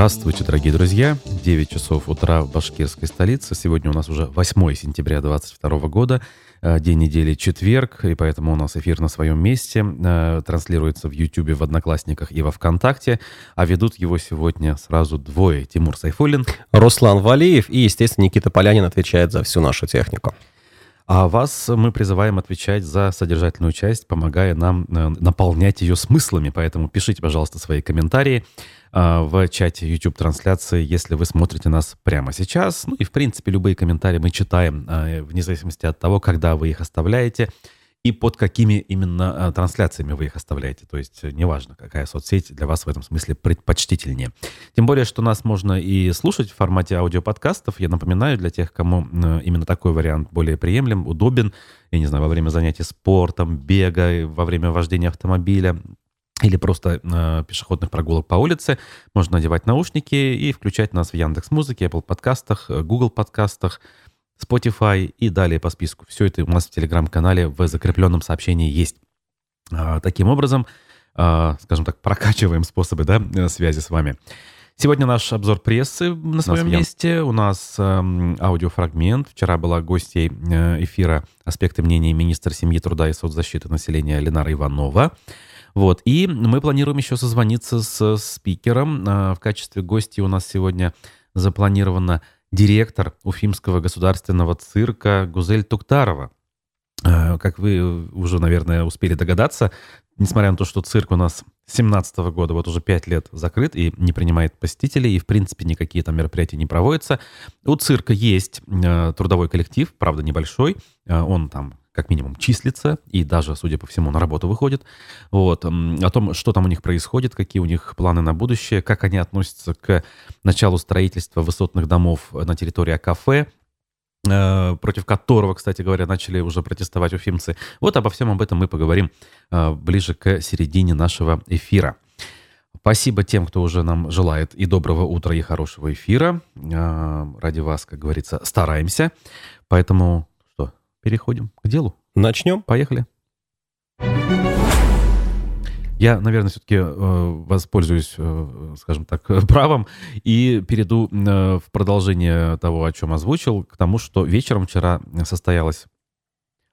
Здравствуйте, дорогие друзья. 9 часов утра в башкирской столице. Сегодня у нас уже 8 сентября 2022 года, э, день недели четверг, и поэтому у нас эфир на своем месте. Э, транслируется в YouTube, в Одноклассниках и во Вконтакте. А ведут его сегодня сразу двое. Тимур Сайфулин. Руслан Валиев и, естественно, Никита Полянин отвечает за всю нашу технику. А вас мы призываем отвечать за содержательную часть, помогая нам э, наполнять ее смыслами. Поэтому пишите, пожалуйста, свои комментарии э, в чате YouTube-трансляции, если вы смотрите нас прямо сейчас. Ну и, в принципе, любые комментарии мы читаем, э, вне зависимости от того, когда вы их оставляете и под какими именно а, трансляциями вы их оставляете. То есть э, неважно, какая соцсеть для вас в этом смысле предпочтительнее. Тем более, что нас можно и слушать в формате аудиоподкастов. Я напоминаю, для тех, кому э, именно такой вариант более приемлем, удобен, я не знаю, во время занятий спортом, бега, во время вождения автомобиля, или просто э, пешеходных прогулок по улице, можно надевать наушники и включать нас в Яндекс Музыке, Apple подкастах, э, Google подкастах, Spotify и далее по списку. Все это у нас в телеграм-канале в закрепленном сообщении есть. А, таким образом, а, скажем так, прокачиваем способы да, э, связи с вами. Сегодня наш обзор прессы на своем месте. У нас э, аудиофрагмент. Вчера была гостьей э, эфира «Аспекты мнений» министра семьи, труда и соцзащиты населения Ленара Иванова. Вот. И мы планируем еще созвониться с спикером. Э, в качестве гостя у нас сегодня запланировано директор Уфимского государственного цирка Гузель Туктарова. Э, как вы уже, наверное, успели догадаться, несмотря на то, что цирк у нас с 17 года вот уже 5 лет закрыт и не принимает посетителей, и, в принципе, никакие там мероприятия не проводятся, у цирка есть э, трудовой коллектив, правда, небольшой, э, он там как минимум числится и даже, судя по всему, на работу выходит. Вот. О том, что там у них происходит, какие у них планы на будущее, как они относятся к началу строительства высотных домов на территории кафе, э, против которого, кстати говоря, начали уже протестовать уфимцы. Вот обо всем об этом мы поговорим э, ближе к середине нашего эфира. Спасибо тем, кто уже нам желает и доброго утра, и хорошего эфира. Э, ради вас, как говорится, стараемся. Поэтому переходим к делу. Начнем. Поехали. Я, наверное, все-таки э, воспользуюсь, э, скажем так, правом и перейду э, в продолжение того, о чем озвучил, к тому, что вечером вчера состоялась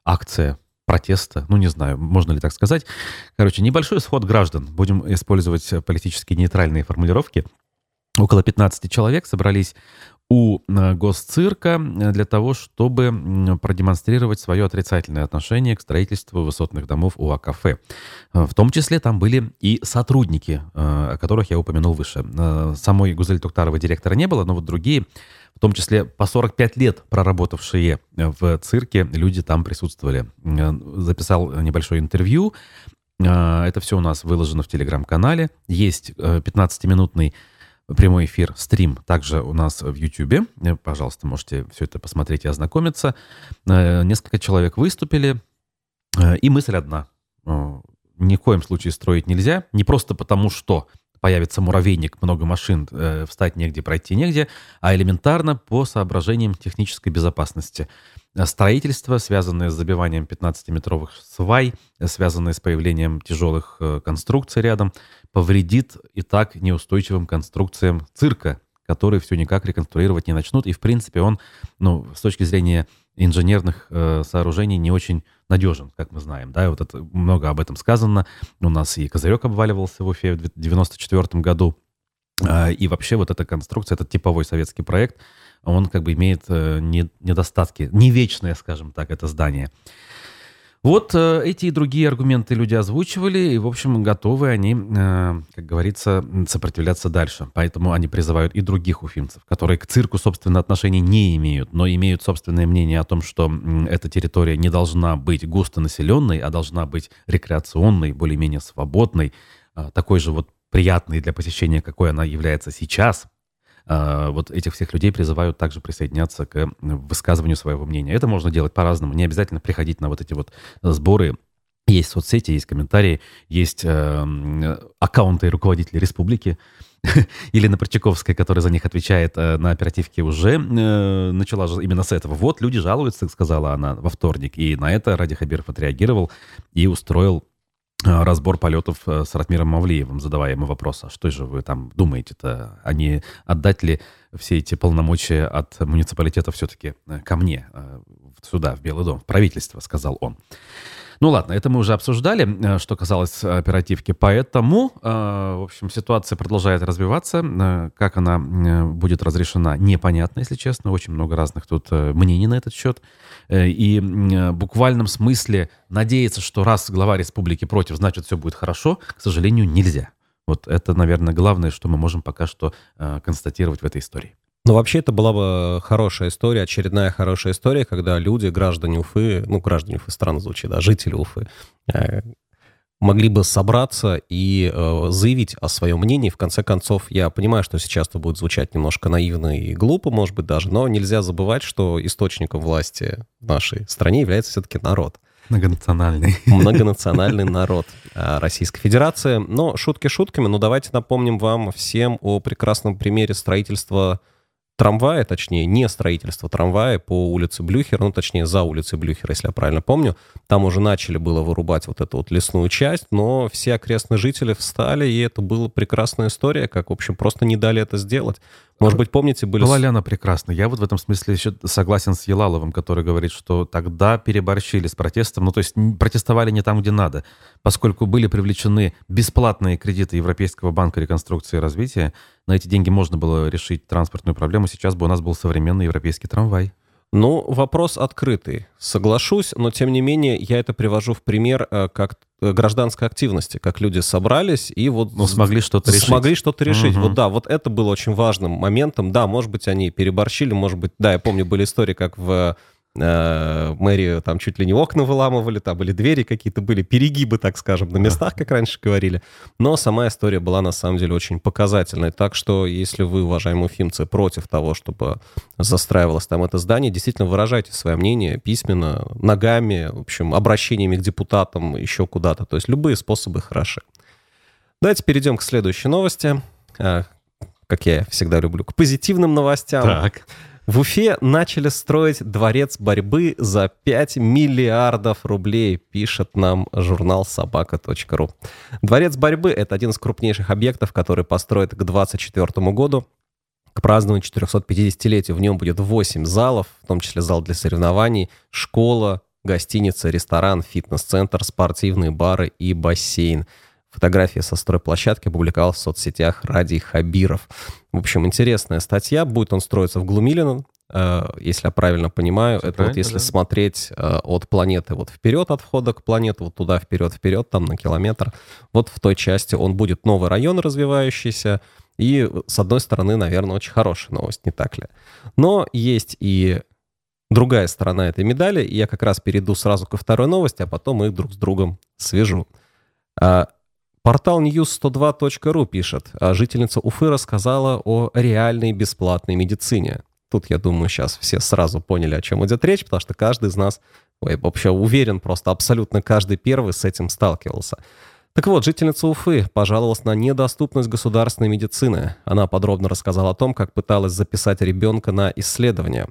акция протеста, ну не знаю, можно ли так сказать. Короче, небольшой сход граждан. Будем использовать политически нейтральные формулировки. Около 15 человек собрались у э, госцирка э, для того, чтобы продемонстрировать свое отрицательное отношение к строительству высотных домов у АКФ. Э, в том числе там были и сотрудники, о которых я упомянул выше. Самой Гузель Туктаровой директора не было, но вот другие, в том числе по 45 лет проработавшие в цирке, люди там присутствовали. Записал небольшое интервью. Это все у нас выложено в телеграм-канале. Есть 15-минутный прямой эфир, стрим также у нас в YouTube. Э, пожалуйста, можете все это посмотреть и ознакомиться. Э, несколько человек выступили, э, и мысль одна. Ни в коем случае строить нельзя. Не просто потому, что появится муравейник, много машин, встать негде, пройти негде, а элементарно по соображениям технической безопасности. Строительство, связанное с забиванием 15-метровых свай, связанное с появлением тяжелых конструкций рядом, повредит и так неустойчивым конструкциям цирка, которые все никак реконструировать не начнут. И, в принципе, он, ну, с точки зрения инженерных э, сооружений не очень надежен, как мы знаем. Да, вот это, много об этом сказано. У нас и Козырек обваливался в Уфе в 1994 году. Э, и вообще вот эта конструкция, этот типовой советский проект, он как бы имеет э, не, недостатки, не вечное, скажем так, это здание. Вот э, эти и другие аргументы люди озвучивали, и, в общем, готовы они, э, как говорится, сопротивляться дальше. Поэтому они призывают и других уфимцев, которые к цирку, собственно, отношений не имеют, но имеют собственное мнение о том, что эта территория не должна быть густонаселенной, а должна быть рекреационной, более-менее свободной, э, такой же вот приятной для посещения, какой она является сейчас, а, вот этих всех людей призывают также присоединяться к высказыванию своего мнения. Это можно делать по-разному, не обязательно приходить на вот эти вот сборы есть соцсети, есть комментарии, есть э, аккаунты руководителей республики, или на Прочаковской, которая за них отвечает э, на оперативке, уже э, начала же именно с этого. Вот люди жалуются, сказала она во вторник. И на это Ради Хабиров отреагировал и устроил разбор полетов с Ратмиром Мавлиевым, задавая ему вопрос, а что же вы там думаете-то, а не отдать ли все эти полномочия от муниципалитета все-таки ко мне, сюда, в Белый дом, в правительство, сказал он. Ну ладно, это мы уже обсуждали, э, что касалось оперативки. Поэтому, э, в общем, ситуация продолжает развиваться. Э, как она будет разрешена, непонятно, если честно. Очень много разных тут мнений на этот счет. И в буквальном смысле надеяться, что раз глава республики против, значит, все будет хорошо, к сожалению, нельзя. Вот это, наверное, главное, что мы можем пока что констатировать в этой истории. Ну, вообще, это была бы хорошая история, очередная хорошая история, когда люди, граждане Уфы, ну, граждане Уфы странно звучит, да, жители Уфы, э, могли бы собраться и э, заявить о своем мнении. В конце концов, я понимаю, что сейчас это будет звучать немножко наивно и глупо, может быть, даже, но нельзя забывать, что источником власти в нашей стране является все-таки народ. Многонациональный. Многонациональный народ э, Российской Федерации. Но шутки шутками, но давайте напомним вам всем о прекрасном примере строительства трамвая, точнее, не строительство трамвая по улице Блюхер, ну, точнее, за улицей Блюхер, если я правильно помню. Там уже начали было вырубать вот эту вот лесную часть, но все окрестные жители встали, и это была прекрасная история, как, в общем, просто не дали это сделать. Может быть, помните, были... Была ли она прекрасна? Я вот в этом смысле еще согласен с Елаловым, который говорит, что тогда переборщили с протестом, ну, то есть протестовали не там, где надо, поскольку были привлечены бесплатные кредиты Европейского банка реконструкции и развития, на эти деньги можно было решить транспортную проблему, сейчас бы у нас был современный европейский трамвай. Ну, вопрос открытый. Соглашусь, но тем не менее я это привожу в пример э, как э, гражданской активности, как люди собрались и вот... Ну, смогли что-то решить. Смогли что-то решить. Угу. Вот да, вот это было очень важным моментом. Да, может быть, они переборщили, может быть... Да, я помню, были истории, как в мэрию там чуть ли не окна выламывали, там были двери какие-то, были перегибы, так скажем, на местах, как раньше говорили. Но сама история была на самом деле очень показательной. Так что, если вы, уважаемые уфимцы, против того, чтобы застраивалось там это здание, действительно выражайте свое мнение письменно, ногами, в общем, обращениями к депутатам, еще куда-то. То есть любые способы хороши. Давайте перейдем к следующей новости. А, как я всегда люблю, к позитивным новостям. Так. В Уфе начали строить дворец борьбы за 5 миллиардов рублей, пишет нам журнал собака.ру. Дворец борьбы – это один из крупнейших объектов, который построят к 2024 году. К празднованию 450-летию в нем будет 8 залов, в том числе зал для соревнований, школа, гостиница, ресторан, фитнес-центр, спортивные бары и бассейн. Фотография со стройплощадки опубликовалась в соцсетях Ради Хабиров. В общем, интересная статья. Будет он строиться в Глумилино, э, если я правильно понимаю. Все это вот если да. смотреть э, от планеты вот вперед от входа к планете, вот туда вперед-вперед, там на километр. Вот в той части он будет новый район развивающийся. И, с одной стороны, наверное, очень хорошая новость, не так ли? Но есть и другая сторона этой медали, и я как раз перейду сразу ко второй новости, а потом их друг с другом свяжу. Портал news102.ru пишет, а жительница Уфы рассказала о реальной бесплатной медицине. Тут, я думаю, сейчас все сразу поняли, о чем идет речь, потому что каждый из нас, ой, вообще уверен, просто абсолютно каждый первый с этим сталкивался. Так вот, жительница Уфы пожаловалась на недоступность государственной медицины. Она подробно рассказала о том, как пыталась записать ребенка на исследование.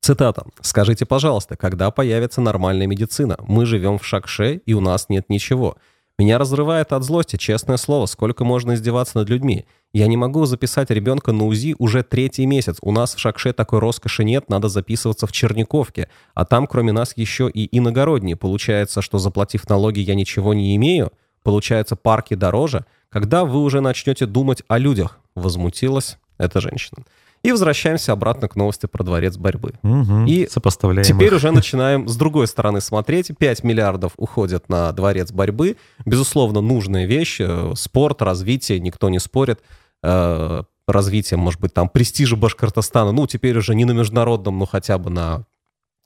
Цитата. «Скажите, пожалуйста, когда появится нормальная медицина? Мы живем в Шакше, и у нас нет ничего. Меня разрывает от злости, честное слово, сколько можно издеваться над людьми. Я не могу записать ребенка на УЗИ уже третий месяц. У нас в Шакше такой роскоши нет, надо записываться в Черниковке. А там, кроме нас, еще и иногородние. Получается, что заплатив налоги, я ничего не имею? Получается, парки дороже? Когда вы уже начнете думать о людях? Возмутилась эта женщина. И возвращаемся обратно к новости про дворец борьбы. Угу, и сопоставляем теперь их. уже начинаем с другой стороны смотреть. 5 миллиардов уходят на дворец борьбы. Безусловно, нужная вещь. Э, спорт, развитие, никто не спорит. Э, развитие, может быть, там престижа Башкортостана. Ну, теперь уже не на международном, но хотя бы на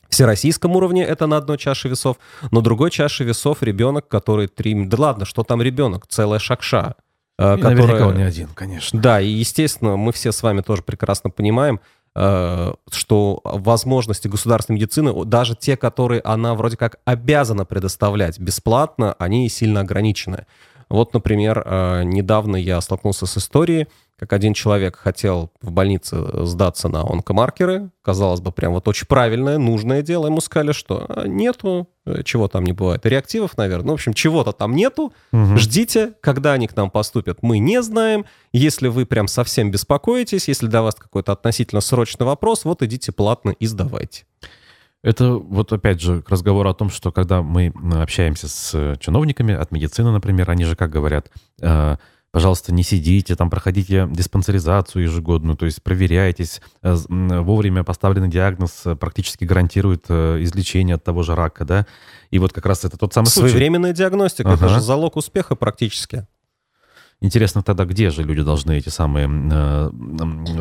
всероссийском уровне это на одной чаше весов, но другой чаше весов ребенок, который три... Да ладно, что там ребенок? Целая шакша. Э, которая... Наверняка он не один, конечно. Да, и, естественно, мы все с вами тоже прекрасно понимаем, э, что возможности государственной медицины, даже те, которые она вроде как обязана предоставлять бесплатно, они сильно ограничены. Вот, например, э, недавно я столкнулся с историей, как один человек хотел в больнице сдаться на онкомаркеры. Казалось бы, прям вот очень правильное, нужное дело. Ему сказали, что «А, нету, э, чего там не бывает, реактивов, наверное. Ну, в общем, чего-то там нету. Угу. Ждите, когда они к нам поступят, мы не знаем. Если вы прям совсем беспокоитесь, если до вас какой-то относительно срочный вопрос, вот идите платно и сдавайте. Это вот опять же к разговору о том, что когда мы общаемся с чиновниками от медицины, например, они же как говорят, э, пожалуйста, не сидите, там проходите диспансеризацию ежегодную, то есть проверяйтесь. Э, вовремя поставленный диагноз э, практически гарантирует э, излечение от того же рака, да? И вот как раз это тот самый Своевременная случай. диагностика, ага. это же залог успеха практически. Интересно тогда, где же люди должны эти самые э,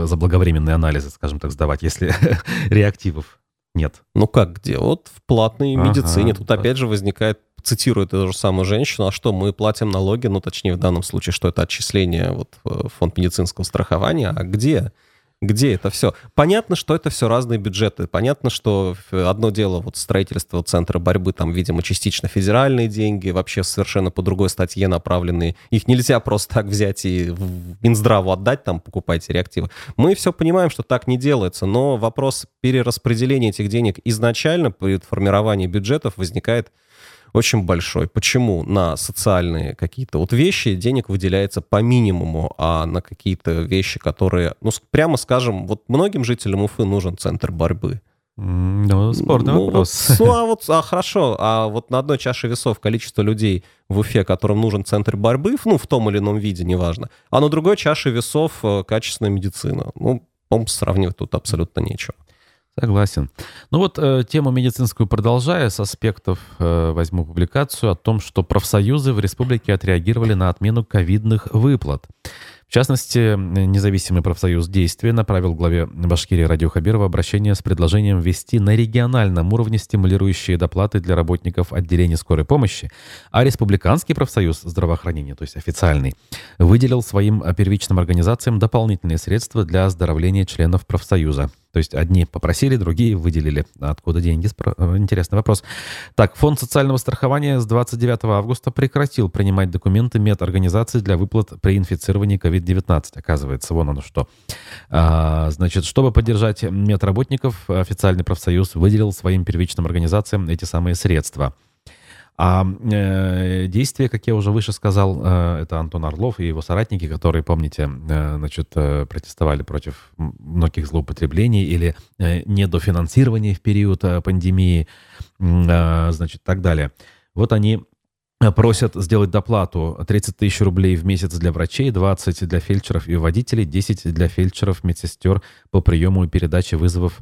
заблаговременные анализы, скажем так, сдавать, если реактивов нет? Ну как где? Вот в платной ага, медицине. Тут опять же возникает цитирует эту же самую женщину, а что, мы платим налоги, ну, точнее, в данном случае, что это отчисление вот, в фонд медицинского страхования, а где? Где это все? Понятно, что это все разные бюджеты. Понятно, что одно дело вот строительство центра борьбы, там, видимо, частично федеральные деньги, вообще совершенно по другой статье направленные. Их нельзя просто так взять и в Минздраву отдать, там, покупайте реактивы. Мы все понимаем, что так не делается, но вопрос перераспределения этих денег изначально при формировании бюджетов возникает очень большой. Почему на социальные какие-то вот вещи денег выделяется по минимуму, а на какие-то вещи, которые, ну, прямо скажем, вот многим жителям Уфы нужен центр борьбы. Ну, спорный ну, вопрос. Вот, ну, а вот, а хорошо, а вот на одной чаше весов количество людей в Уфе, которым нужен центр борьбы, ну, в том или ином виде, неважно, а на другой чаше весов э, качественная медицина. Ну, по-моему, сравнивать тут абсолютно нечего. Согласен. Ну вот э, тему медицинскую продолжая, с аспектов э, возьму публикацию о том, что профсоюзы в республике отреагировали на отмену ковидных выплат. В частности, независимый профсоюз «Действие» направил главе Башкирии Радио Хабирова обращение с предложением ввести на региональном уровне стимулирующие доплаты для работников отделений скорой помощи, а Республиканский профсоюз здравоохранения, то есть официальный, выделил своим первичным организациям дополнительные средства для оздоровления членов профсоюза. То есть одни попросили, другие выделили. Откуда деньги? Э, интересный вопрос. Так, Фонд социального страхования с 29 августа прекратил принимать документы медорганизации для выплат при инфицировании COVID-19. Оказывается, вон оно что. А, значит, чтобы поддержать медработников, официальный профсоюз выделил своим первичным организациям эти самые средства. А э, действия, как я уже выше сказал, э, это Антон Орлов и его соратники, которые, помните, э, значит, э, протестовали против многих злоупотреблений или э, недофинансирования в период э, пандемии, э, значит, так далее. Вот они просят сделать доплату 30 тысяч рублей в месяц для врачей, 20 для фельдшеров и водителей, 10 для фельдшеров, медсестер по приему и передаче вызовов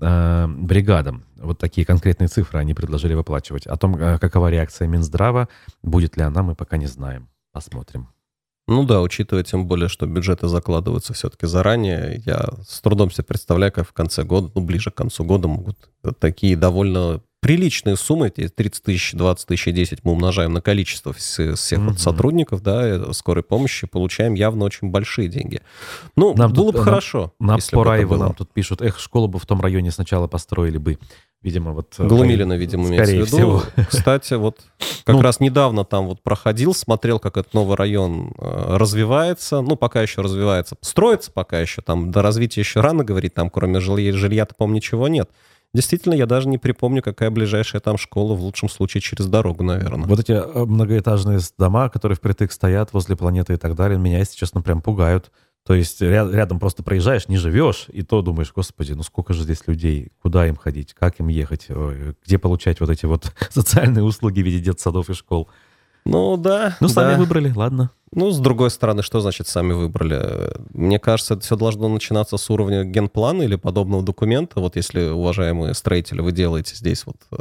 э, бригадам. Вот такие конкретные цифры они предложили выплачивать. О том, э, какова реакция Минздрава, будет ли она, мы пока не знаем. Посмотрим. Ну да, учитывая тем более, что бюджеты закладываются все-таки заранее, я с трудом себе представляю, как в конце года, ну ближе к концу года могут такие довольно приличные суммы, эти 30 тысяч, 20 тысяч и 10 мы умножаем на количество всех mm-hmm. вот сотрудников, да, э, скорой помощи, получаем явно очень большие деньги. Ну, нам было тут, бы нам, хорошо. На Пораево нам тут пишут, эх, школу бы в том районе сначала построили бы. Видимо, вот... Э, Глумилина, видимо, имеется в виду. Всего. Кстати, вот как ну, раз недавно там вот проходил, смотрел, как этот новый район э, развивается. Ну, пока еще развивается. Строится пока еще. Там до развития еще рано говорить. Там кроме жилья, жилья-то, по-моему, ничего нет. Действительно, я даже не припомню, какая ближайшая там школа, в лучшем случае через дорогу, наверное. Вот эти э, многоэтажные дома, которые впритык стоят возле планеты и так далее, меня, если честно, прям пугают. То есть ряд, рядом просто проезжаешь, не живешь, и то думаешь, господи, ну сколько же здесь людей, куда им ходить, как им ехать, где получать вот эти вот социальные услуги в виде детсадов и школ. Ну да. Ну, сами да. выбрали, ладно. Ну, с другой стороны, что значит сами выбрали? Мне кажется, это все должно начинаться с уровня генплана или подобного документа. Вот если, уважаемые строители, вы делаете здесь вот э,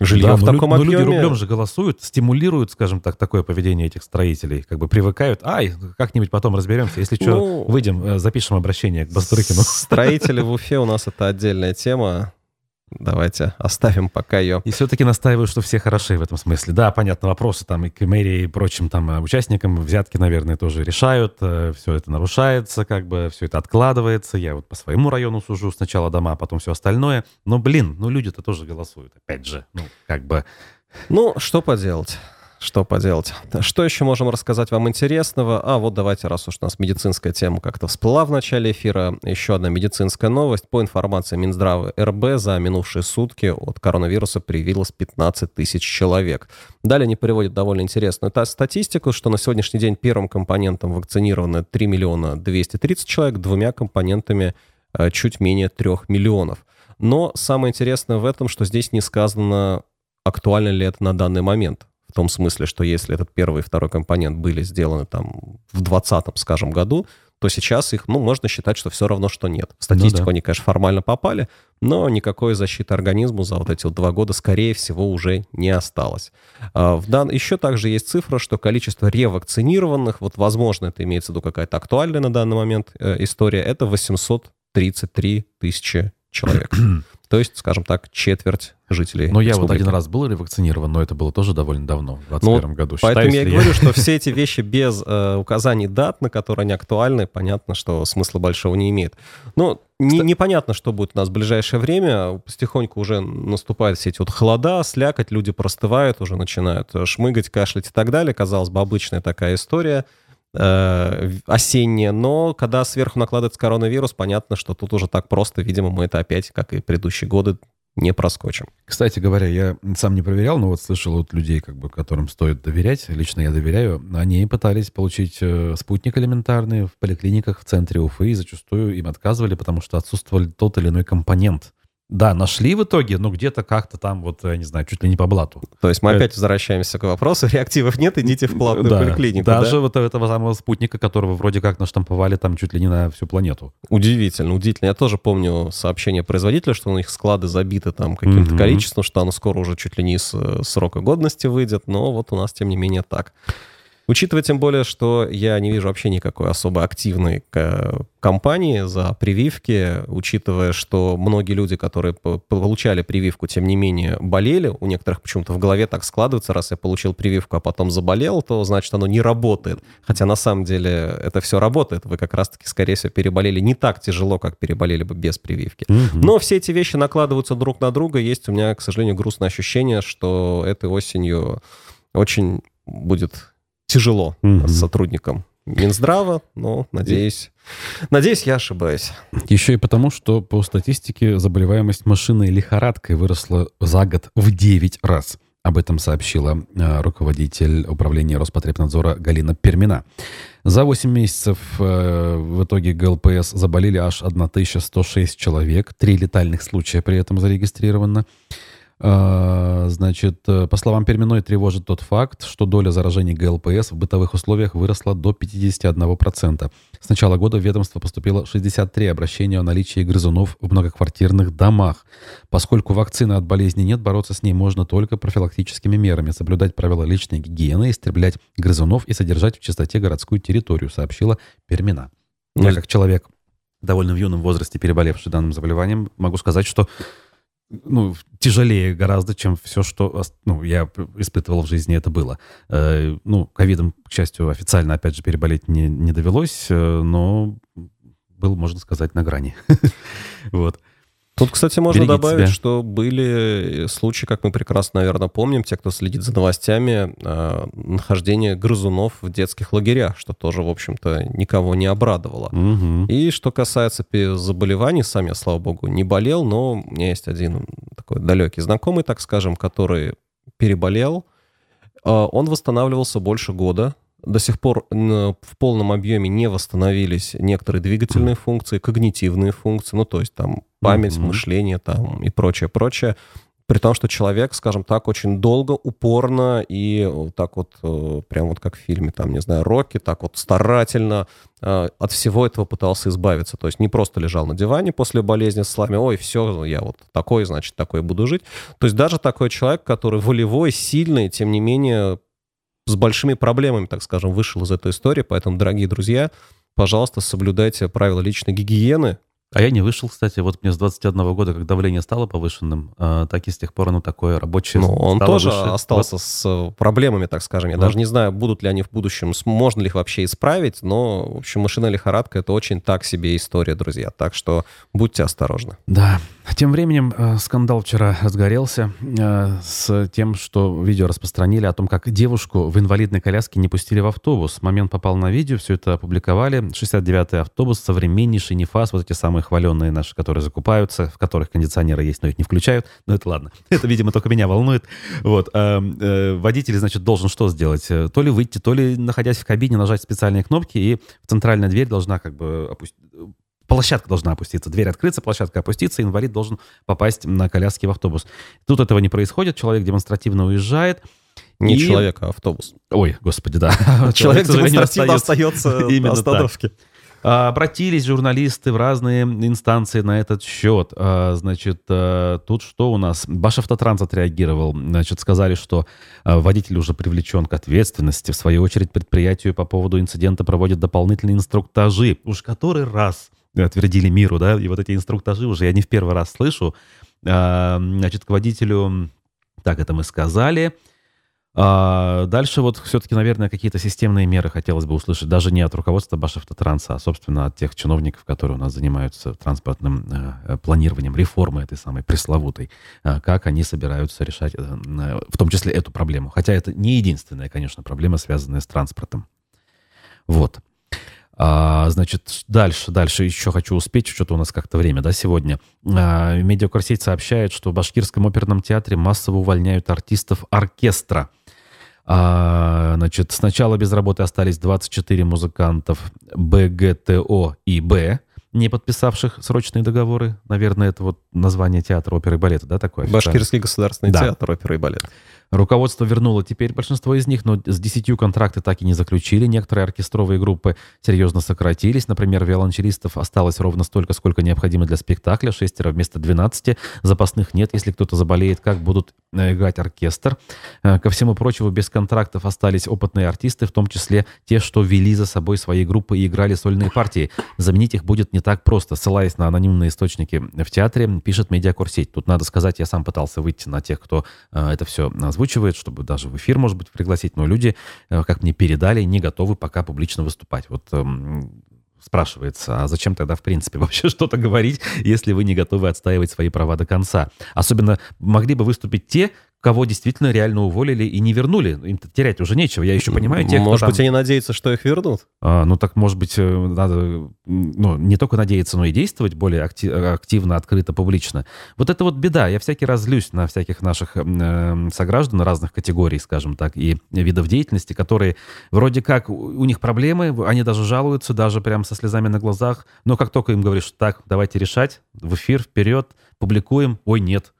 жилье да, в таком но объеме. люди рублем же голосуют, стимулируют, скажем так, такое поведение этих строителей. Как бы привыкают. Ай, как-нибудь потом разберемся. Если что, ну, выйдем, э, запишем обращение к Бастрыкину. Строители в Уфе у нас это отдельная тема. Давайте оставим пока ее. И все-таки настаиваю, что все хороши в этом смысле. Да, понятно, вопросы там и к мэрии и прочим там э, участникам взятки, наверное, тоже решают. Э, все это нарушается, как бы все это откладывается. Я вот по своему району сужу сначала дома, потом все остальное. Но, блин, ну люди-то тоже голосуют, опять же. Ну, как бы... Ну, что поделать? Что поделать? Что еще можем рассказать вам интересного? А, вот давайте, раз уж у нас медицинская тема как-то всплыла в начале эфира, еще одна медицинская новость. По информации Минздрава РБ, за минувшие сутки от коронавируса привилось 15 тысяч человек. Далее они приводят довольно интересную та статистику, что на сегодняшний день первым компонентом вакцинировано 3 миллиона 230 человек, двумя компонентами э, чуть менее 3 миллионов. Но самое интересное в этом, что здесь не сказано, актуально ли это на данный момент. В том смысле, что если этот первый и второй компонент были сделаны там в 2020, скажем, году, то сейчас их, ну, можно считать, что все равно, что нет. В статистику ну, да. они, конечно, формально попали, но никакой защиты организму за вот эти вот два года, скорее всего, уже не осталось. А, в дан... Еще также есть цифра, что количество ревакцинированных, вот, возможно, это имеется в виду какая-то актуальная на данный момент э, история, это 833 тысячи человек. То есть, скажем так, четверть жителей Но я вот один раз был ревакцинирован, но это было тоже довольно давно, в 2021 ну, году. Поэтому я, я говорю, что все эти вещи без э, указаний дат, на которые они актуальны, понятно, что смысла большого не имеет. Но не, непонятно, что будет у нас в ближайшее время. Потихоньку уже наступают все эти вот холода, слякоть, люди простывают, уже начинают шмыгать, кашлять и так далее. Казалось бы, обычная такая история – э, осеннее, но когда сверху накладывается коронавирус, понятно, что тут уже так просто, видимо, мы это опять, как и предыдущие годы, не проскочим. Кстати говоря, я сам не проверял, но вот слышал от людей, как бы, которым стоит доверять, лично я доверяю, они пытались получить э, спутник элементарный в поликлиниках в центре Уфы, и зачастую им отказывали, потому что отсутствовал тот или иной компонент да, нашли в итоге, но где-то как-то там, вот, я не знаю, чуть ли не по блату. То есть мы это... опять возвращаемся к вопросу, реактивов нет, идите в платную да, поликлинику, Даже да? вот этого самого спутника, которого вроде как наштамповали там чуть ли не на всю планету. Удивительно, удивительно. Я тоже помню сообщение производителя, что у них склады забиты там каким-то mm-hmm. количеством, что оно скоро уже чуть ли не с э, срока годности выйдет, но вот у нас, тем не менее, так. Учитывая тем более, что я не вижу вообще никакой особо активной кампании за прививки, учитывая, что многие люди, которые получали прививку, тем не менее болели, у некоторых почему-то в голове так складывается, раз я получил прививку, а потом заболел, то значит оно не работает. Хотя на самом деле это все работает. Вы как раз-таки, скорее всего, переболели не так тяжело, как переболели бы без прививки. Угу. Но все эти вещи накладываются друг на друга. Есть у меня, к сожалению, грустное ощущение, что этой осенью очень будет тяжело угу. сотрудникам Минздрава, но надеюсь, надеюсь, я ошибаюсь. Еще и потому, что по статистике заболеваемость машинной лихорадкой выросла за год в 9 раз. Об этом сообщила э, руководитель управления Роспотребнадзора Галина Пермина. За 8 месяцев э, в итоге ГЛПС заболели аж 1106 человек. Три летальных случая при этом зарегистрировано. А, значит, э, по словам Перминой, тревожит тот факт, что доля заражений ГЛПС в бытовых условиях выросла до 51%. С начала года в ведомство поступило 63 обращения о наличии грызунов в многоквартирных домах. Поскольку вакцины от болезни нет, бороться с ней можно только профилактическими мерами, соблюдать правила личной гигиены, истреблять грызунов и содержать в чистоте городскую территорию, сообщила Пермина. Я как человек, довольно в юном возрасте переболевший данным заболеванием, могу сказать, что ну, тяжелее гораздо, чем все, что ну, я испытывал в жизни, это было. Э, ну, ковидом, к счастью, официально, опять же, переболеть не, не довелось, э, но был, можно сказать, на грани. вот. Тут, кстати, можно Берегите добавить, себя. что были случаи, как мы прекрасно, наверное, помним, те, кто следит за новостями, э, нахождение грызунов в детских лагерях, что тоже, в общем-то, никого не обрадовало. Угу. И что касается заболеваний, сам я, слава богу, не болел, но у меня есть один такой далекий знакомый, так скажем, который переболел. Э, он восстанавливался больше года, до сих пор в полном объеме не восстановились некоторые двигательные функции, когнитивные функции, ну, то есть там память, mm-hmm. мышление там и прочее, прочее. При том, что человек, скажем так, очень долго, упорно и так вот, э, прям вот как в фильме, там, не знаю, Рокки, так вот старательно э, от всего этого пытался избавиться. То есть не просто лежал на диване после болезни с слами, ой, все, я вот такой, значит, такой буду жить. То есть даже такой человек, который волевой, сильный, тем не менее с большими проблемами, так скажем, вышел из этой истории. Поэтому, дорогие друзья, пожалуйста, соблюдайте правила личной гигиены, А я не вышел, кстати. Вот мне с 21 года, как давление стало повышенным, э, так и с тех пор оно такое рабочее. Ну, он тоже выше. остался вот. с э, проблемами, так скажем. Я вот. даже не знаю, будут ли они в будущем, можно ли их вообще исправить, но, в общем, машина лихорадка — это очень так себе история, друзья. Так что будьте осторожны. Да. Тем временем э, скандал вчера разгорелся э, с тем, что видео распространили о том, как девушку в инвалидной коляске не пустили в автобус. Момент попал на видео, все это опубликовали. 69-й автобус, современнейший нефас, вот эти самые самые хваленные наши, которые закупаются, в которых кондиционеры есть, но их не включают. Но это ладно. Это, видимо, только меня волнует. Вот. А, э, водитель, значит, должен что сделать? Э, то ли выйти, то ли, находясь в кабине, нажать специальные кнопки, и центральная дверь должна как бы опустить площадка должна опуститься, дверь открыться, площадка опуститься, инвалид должен попасть на коляске в автобус. Тут этого не происходит, человек демонстративно уезжает. Не и... человек, а автобус. Ой, господи, да. Человек демонстративно остается на остановке. А, обратились журналисты в разные инстанции на этот счет. А, значит, а, тут что у нас? Башавтотранс отреагировал. Значит, сказали, что водитель уже привлечен к ответственности. В свою очередь, предприятию по поводу инцидента проводят дополнительные инструктажи. Уж который раз отвердили миру, да, и вот эти инструктажи уже я не в первый раз слышу. Значит, к водителю, так это мы сказали, а дальше вот все-таки, наверное, какие-то системные меры хотелось бы услышать, даже не от руководства Башавтотранса, а, собственно, от тех чиновников, которые у нас занимаются транспортным э, планированием реформы этой самой пресловутой, э, как они собираются решать, э, в том числе эту проблему. Хотя это не единственная, конечно, проблема, связанная с транспортом. Вот. А, значит, дальше, дальше еще хочу успеть, что-то у нас как-то время, да, сегодня. А, Медиакурсеть сообщает, что в Башкирском оперном театре массово увольняют артистов оркестра – а, значит, сначала без работы остались 24 музыкантов БГТО и Б, не подписавших срочные договоры. Наверное, это вот название театра оперы и балета, да, такое? Башкирский государственный да. театр оперы и балета. Руководство вернуло теперь большинство из них, но с десятью контракты так и не заключили. Некоторые оркестровые группы серьезно сократились. Например, виолончелистов осталось ровно столько, сколько необходимо для спектакля. Шестеро вместо 12. Запасных нет. Если кто-то заболеет, как будут э, играть оркестр? Э, ко всему прочему, без контрактов остались опытные артисты, в том числе те, что вели за собой свои группы и играли сольные партии. Заменить их будет не так просто. Ссылаясь на анонимные источники в театре, пишет медиакурсеть. Тут надо сказать, я сам пытался выйти на тех, кто э, это все озвучил озвучивает, чтобы даже в эфир, может быть, пригласить, но люди, э, как мне передали, не готовы пока публично выступать. Вот эм, спрашивается, а зачем тогда, в принципе, вообще что-то говорить, если вы не готовы отстаивать свои права до конца? Особенно могли бы выступить те, кого действительно реально уволили и не вернули. Им терять уже нечего. Я еще понимаю тех, Может быть, там... они надеются, что их вернут? А, ну, так, может быть, э, надо ну, не только надеяться, но и действовать более актив, активно, открыто, публично. Вот это вот беда. Я всякий раз злюсь на всяких наших э, сограждан разных категорий, скажем так, и видов деятельности, которые вроде как у них проблемы, они даже жалуются, даже прям со слезами на глазах, но как только им говоришь, так, давайте решать, в эфир, вперед, публикуем, ой, нет,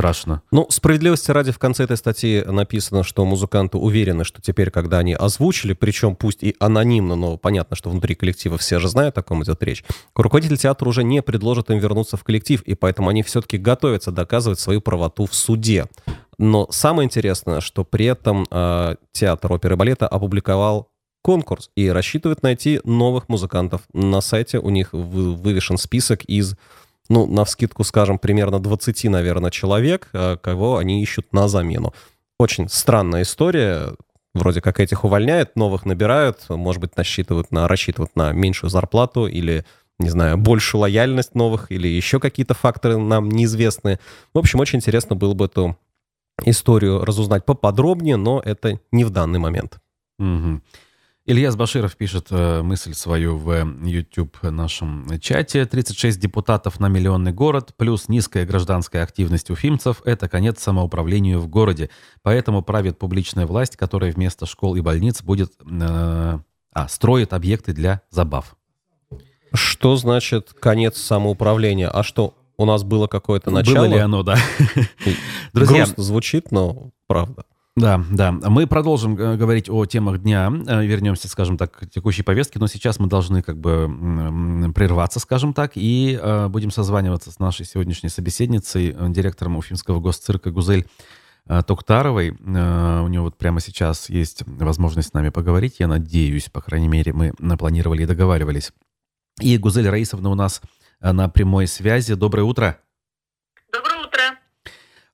Страшно. Ну, справедливости ради, в конце этой статьи написано, что музыканты уверены, что теперь, когда они озвучили, причем пусть и анонимно, но понятно, что внутри коллектива все же знают, о ком идет речь, руководитель театра уже не предложит им вернуться в коллектив, и поэтому они все-таки готовятся доказывать свою правоту в суде. Но самое интересное, что при этом э, театр оперы и балета опубликовал конкурс и рассчитывает найти новых музыкантов. На сайте у них вывешен список из ну, на вскидку, скажем, примерно 20, наверное, человек, э, кого они ищут на замену. Очень странная история. Вроде как этих увольняют, новых набирают, может быть, насчитывают на, рассчитывают на меньшую зарплату или, не знаю, большую лояльность новых или еще какие-то факторы нам неизвестны. В общем, очень интересно было бы эту историю разузнать поподробнее, но это не в данный момент. Угу. Ильяс Баширов пишет э, мысль свою в YouTube нашем чате. 36 депутатов на миллионный город плюс низкая гражданская активность уфимцев – это конец самоуправлению в городе. Поэтому правит публичная власть, которая вместо школ и больниц будет... Э, а, строит объекты для забав. Что значит конец самоуправления? А что, у нас было какое-то начало? Было ли оно, да. Друзья, Грустно звучит, но правда. Да, да. Мы продолжим э, говорить о темах дня. Э, вернемся, скажем так, к текущей повестке. Но сейчас мы должны как бы прерваться, скажем так, и э, будем созваниваться с нашей сегодняшней собеседницей, директором Уфимского госцирка Гузель Токтаровой. У нее вот прямо сейчас есть возможность с нами поговорить. Я надеюсь, по крайней мере, мы напланировали и договаривались. И Гузель Раисовна у нас на прямой связи. Доброе утро.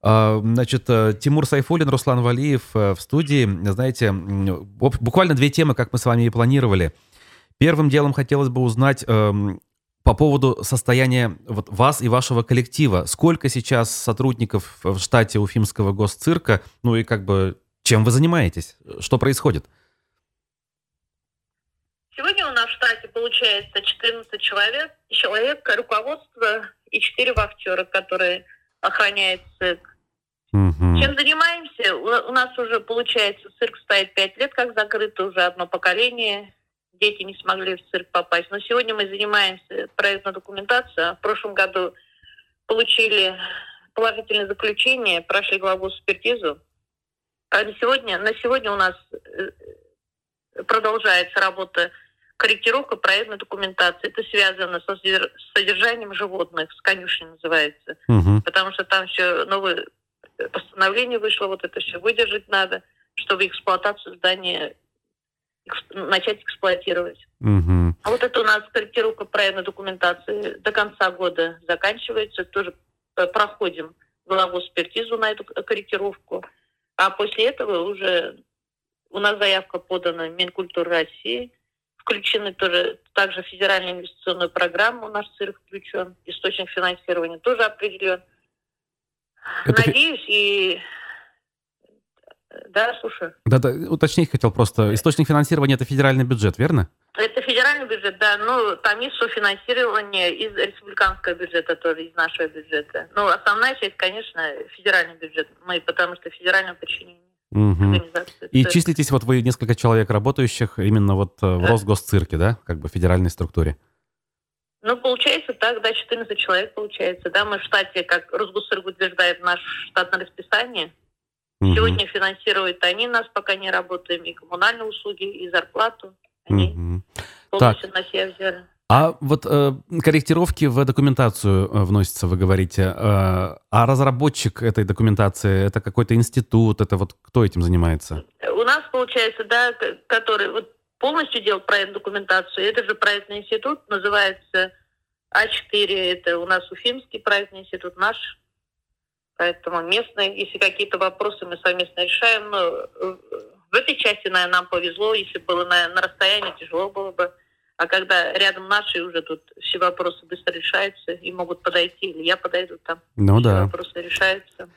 А, значит, Тимур Сайфулин, Руслан Валиев в студии. Знаете, буквально две темы, как мы с вами и планировали. Первым делом хотелось бы узнать эм, по поводу состояния вот вас и вашего коллектива. Сколько сейчас сотрудников в штате Уфимского госцирка? Ну и как бы чем вы занимаетесь? Что происходит? Сегодня у нас в штате получается 14 человек, человек руководство и 4 вахтера, которые охраняют цирк. Угу. Чем занимаемся? У нас уже, получается, цирк стоит 5 лет, как закрыто, уже одно поколение дети не смогли в цирк попасть. Но сегодня мы занимаемся проектной документацией. В прошлом году получили положительное заключение, прошли главу экспертизу. А на сегодня, на сегодня у нас э, продолжается работа корректировка проектной документации. Это связано со содержанием животных, с конюшней называется. Угу. Потому что там еще новое постановление вышло, вот это все выдержать надо, чтобы эксплуатацию здания начать эксплуатировать. Угу. А вот это у нас корректировка проектной документации до конца года заканчивается. Тоже э, проходим голову экспертизу на эту корректировку. А после этого уже у нас заявка подана Минкультуры России. Включены тоже также федеральная инвестиционная программа у нас цирк включен. Источник финансирования тоже определен. Это... Надеюсь, и да, слушаю. Да-да, уточнить хотел просто. Источник финансирования – это федеральный бюджет, верно? Это федеральный бюджет, да. Ну, там есть софинансирование из республиканского бюджета тоже, из нашего бюджета. Ну, основная часть, конечно, федеральный бюджет. Мы, потому что федеральное подчинение. Угу. И числитесь вот вы несколько человек работающих именно вот э, в да. Росгосцирке, да, как бы федеральной структуре? Ну, получается так, да, 14 человек получается, да, мы в штате, как Росгосцирк утверждает наше штатное расписание, Угу. Сегодня финансируют они нас, пока не работаем, и коммунальные услуги, и зарплату. Они угу. полностью так. на себя взяли. А вот э, корректировки в документацию э, вносятся, вы говорите. Э, а разработчик этой документации это какой-то институт, это вот кто этим занимается? У нас получается, да, который вот полностью делает проект документацию. Это же проектный институт, называется А4. Это у нас Уфимский проектный институт, наш Поэтому местные, если какие-то вопросы мы совместно решаем, но э, в этой части, наверное, нам повезло. Если было на, на расстоянии, тяжело было бы. А когда рядом наши, уже тут все вопросы быстро решаются и могут подойти, или я подойду там. Ну все да. вопросы решаются.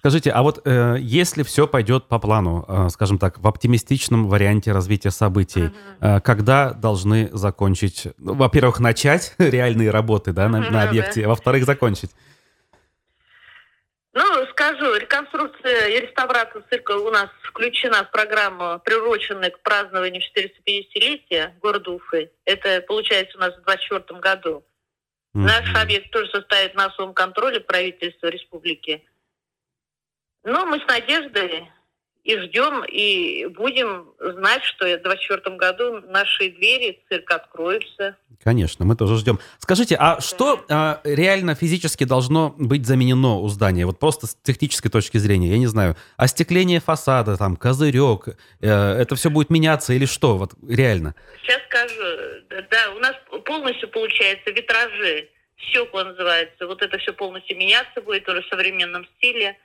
Скажите, а вот э, если все пойдет по плану, э, скажем так, в оптимистичном варианте развития событий, uh-huh. э, когда должны закончить, ну, во-первых, начать реальные работы да, на, uh-huh, на объекте, а во-вторых, закончить? Ну, скажу, реконструкция и реставрация цирка у нас включена в программу, приуроченную к празднованию 450-летия города Уфы. Это получается у нас в 2024 году. Mm-hmm. Наш объект тоже состоит на особом контроле правительства республики. Но мы с надеждой и ждем, и будем знать, что в 2024 году наши двери цирк откроются. Конечно, мы тоже ждем. Скажите, а да. что а, реально физически должно быть заменено у здания? Вот просто с технической точки зрения, я не знаю, остекление фасада, там, козырек, э, это все будет меняться или что? Вот реально. Сейчас скажу. Да, у нас полностью получается витражи, стекла называется. Вот это все полностью меняться будет уже в современном стиле.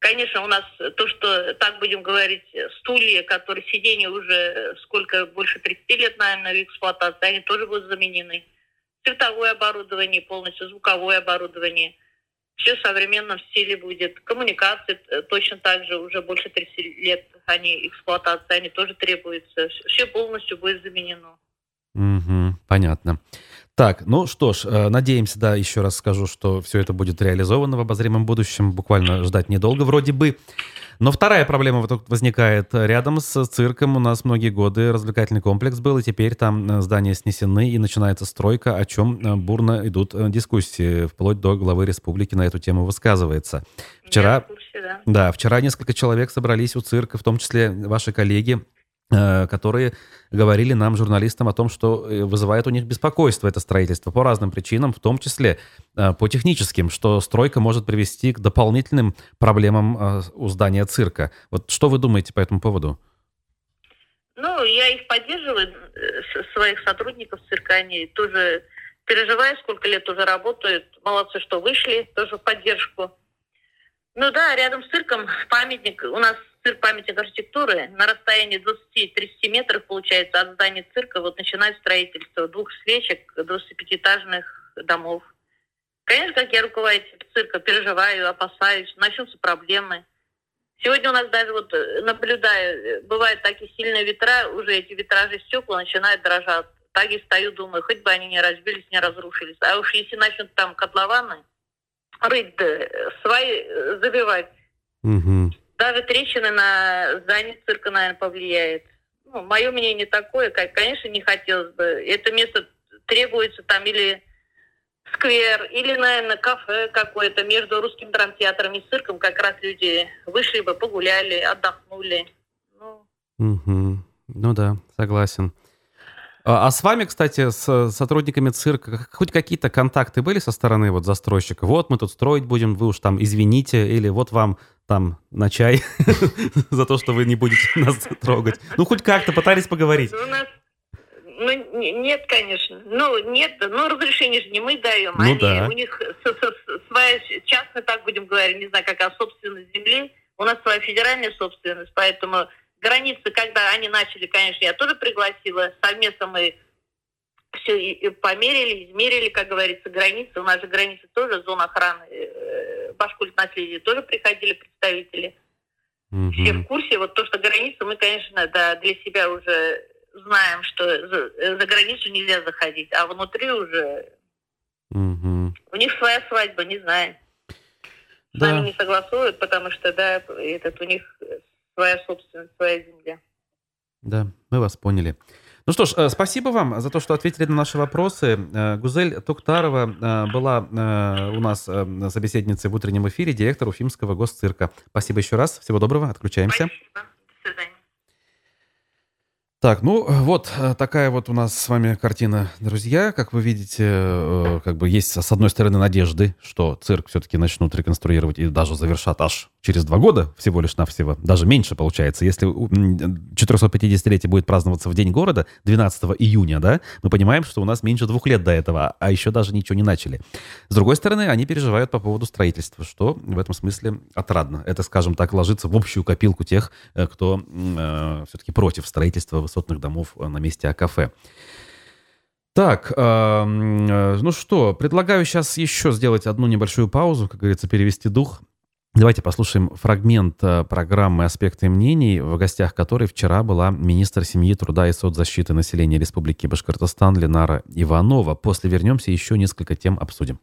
Конечно, у нас то, что, так будем говорить, стулья, которые сиденья уже сколько, больше 30 лет, наверное, в эксплуатации, они тоже будут заменены. Цветовое оборудование, полностью звуковое оборудование. Все в современном стиле будет. Коммуникации э, точно так же, уже больше 30 лет они эксплуатации, они тоже требуются. Все полностью будет заменено. Угу, понятно. Так, ну что ж, э, надеемся, да, еще раз скажу, что все это будет реализовано в обозримом будущем. Буквально ждать недолго вроде бы. Но вторая проблема вот возникает. Рядом с цирком у нас многие годы развлекательный комплекс был, и теперь там э, здания снесены, и начинается стройка, о чем э, бурно идут дискуссии. Вплоть до главы республики на эту тему высказывается. Вчера, курсе, да. да, вчера несколько человек собрались у цирка, в том числе ваши коллеги которые говорили нам, журналистам, о том, что э, вызывает у них беспокойство это строительство по разным причинам, в том числе э, по техническим, что стройка может привести к дополнительным проблемам у здания цирка. Вот что вы думаете по этому поводу? Ну, я их поддерживаю, своих сотрудников цирка, они тоже переживаю, сколько лет уже работают. Молодцы, что вышли, тоже в поддержку. Ну да, рядом с цирком памятник. У нас цирк памятник архитектуры на расстоянии 20-30 метров, получается, от здания цирка вот начинает строительство двух свечек 25-этажных домов. Конечно, как я руководитель цирка, переживаю, опасаюсь, начнутся проблемы. Сегодня у нас даже вот э, наблюдаю, э, бывают такие сильные ветра, уже эти витражи стекла начинают дрожать. Так и стою, думаю, хоть бы они не разбились, не разрушились. А уж если начнут там котлованы рыть, да, свои э, забивать, угу. Даже трещины на здание цирка, наверное, повлияет. Ну, мое мнение такое, как, конечно, не хотелось бы. Это место требуется там или сквер, или, наверное, кафе какое-то между русским драмтеатром и цирком. Как раз люди вышли бы, погуляли, отдохнули. Ну, угу. ну да, согласен. А, а с вами, кстати, с сотрудниками цирка, хоть какие-то контакты были со стороны вот застройщика? Вот мы тут строить будем, вы уж там извините, или вот вам там на чай за то, что вы не будете нас трогать. Ну, хоть как-то пытались поговорить. У нас ну, нет, конечно. Ну, нет, ну, разрешение же не мы даем. Ну, Они, да. У них своя частная, так будем говорить, не знаю, какая собственность земли. У нас своя федеральная собственность, поэтому границы, когда они начали, конечно, я тоже пригласила. Совместно мы все померили, измерили, как говорится, границы. У нас же границы тоже, зона охраны э, Башкульт наследия тоже приходили представители. Угу. Все в курсе. Вот то, что границы, мы, конечно, да, для себя уже знаем, что за, за границу нельзя заходить, а внутри уже угу. у них своя свадьба, не знаю. С да. нами не согласуют, потому что, да, этот у них своя собственность, своя земля. Да, мы вас поняли. Ну что ж, э, спасибо вам за то, что ответили на наши вопросы. Э, Гузель Туктарова э, была у нас собеседницей в утреннем эфире, директор Уфимского госцирка. Спасибо еще раз. Всего доброго. Отключаемся. Спасибо. До свидания. Так, ну вот э, такая вот у нас с вами картина, друзья. Как вы видите, э, как бы есть с одной стороны надежды, что цирк все-таки начнут реконструировать и даже завершат аж через два года всего лишь навсего, даже меньше получается. Если 450-летие будет праздноваться в День города, 12 июня, да, мы понимаем, что у нас меньше двух лет до этого, а еще даже ничего не начали. С другой стороны, они переживают по поводу строительства, что в этом смысле отрадно. Это, скажем так, ложится в общую копилку тех, э, кто э, все-таки против строительства высотных домов э, на месте АКФ. Так, э, ну что, предлагаю сейчас еще сделать одну небольшую паузу, как говорится, перевести дух. Давайте послушаем фрагмент э, программы «Аспекты мнений», в гостях которой вчера была министр семьи, труда и соцзащиты населения Республики Башкортостан Ленара Иванова. После вернемся, еще несколько тем обсудим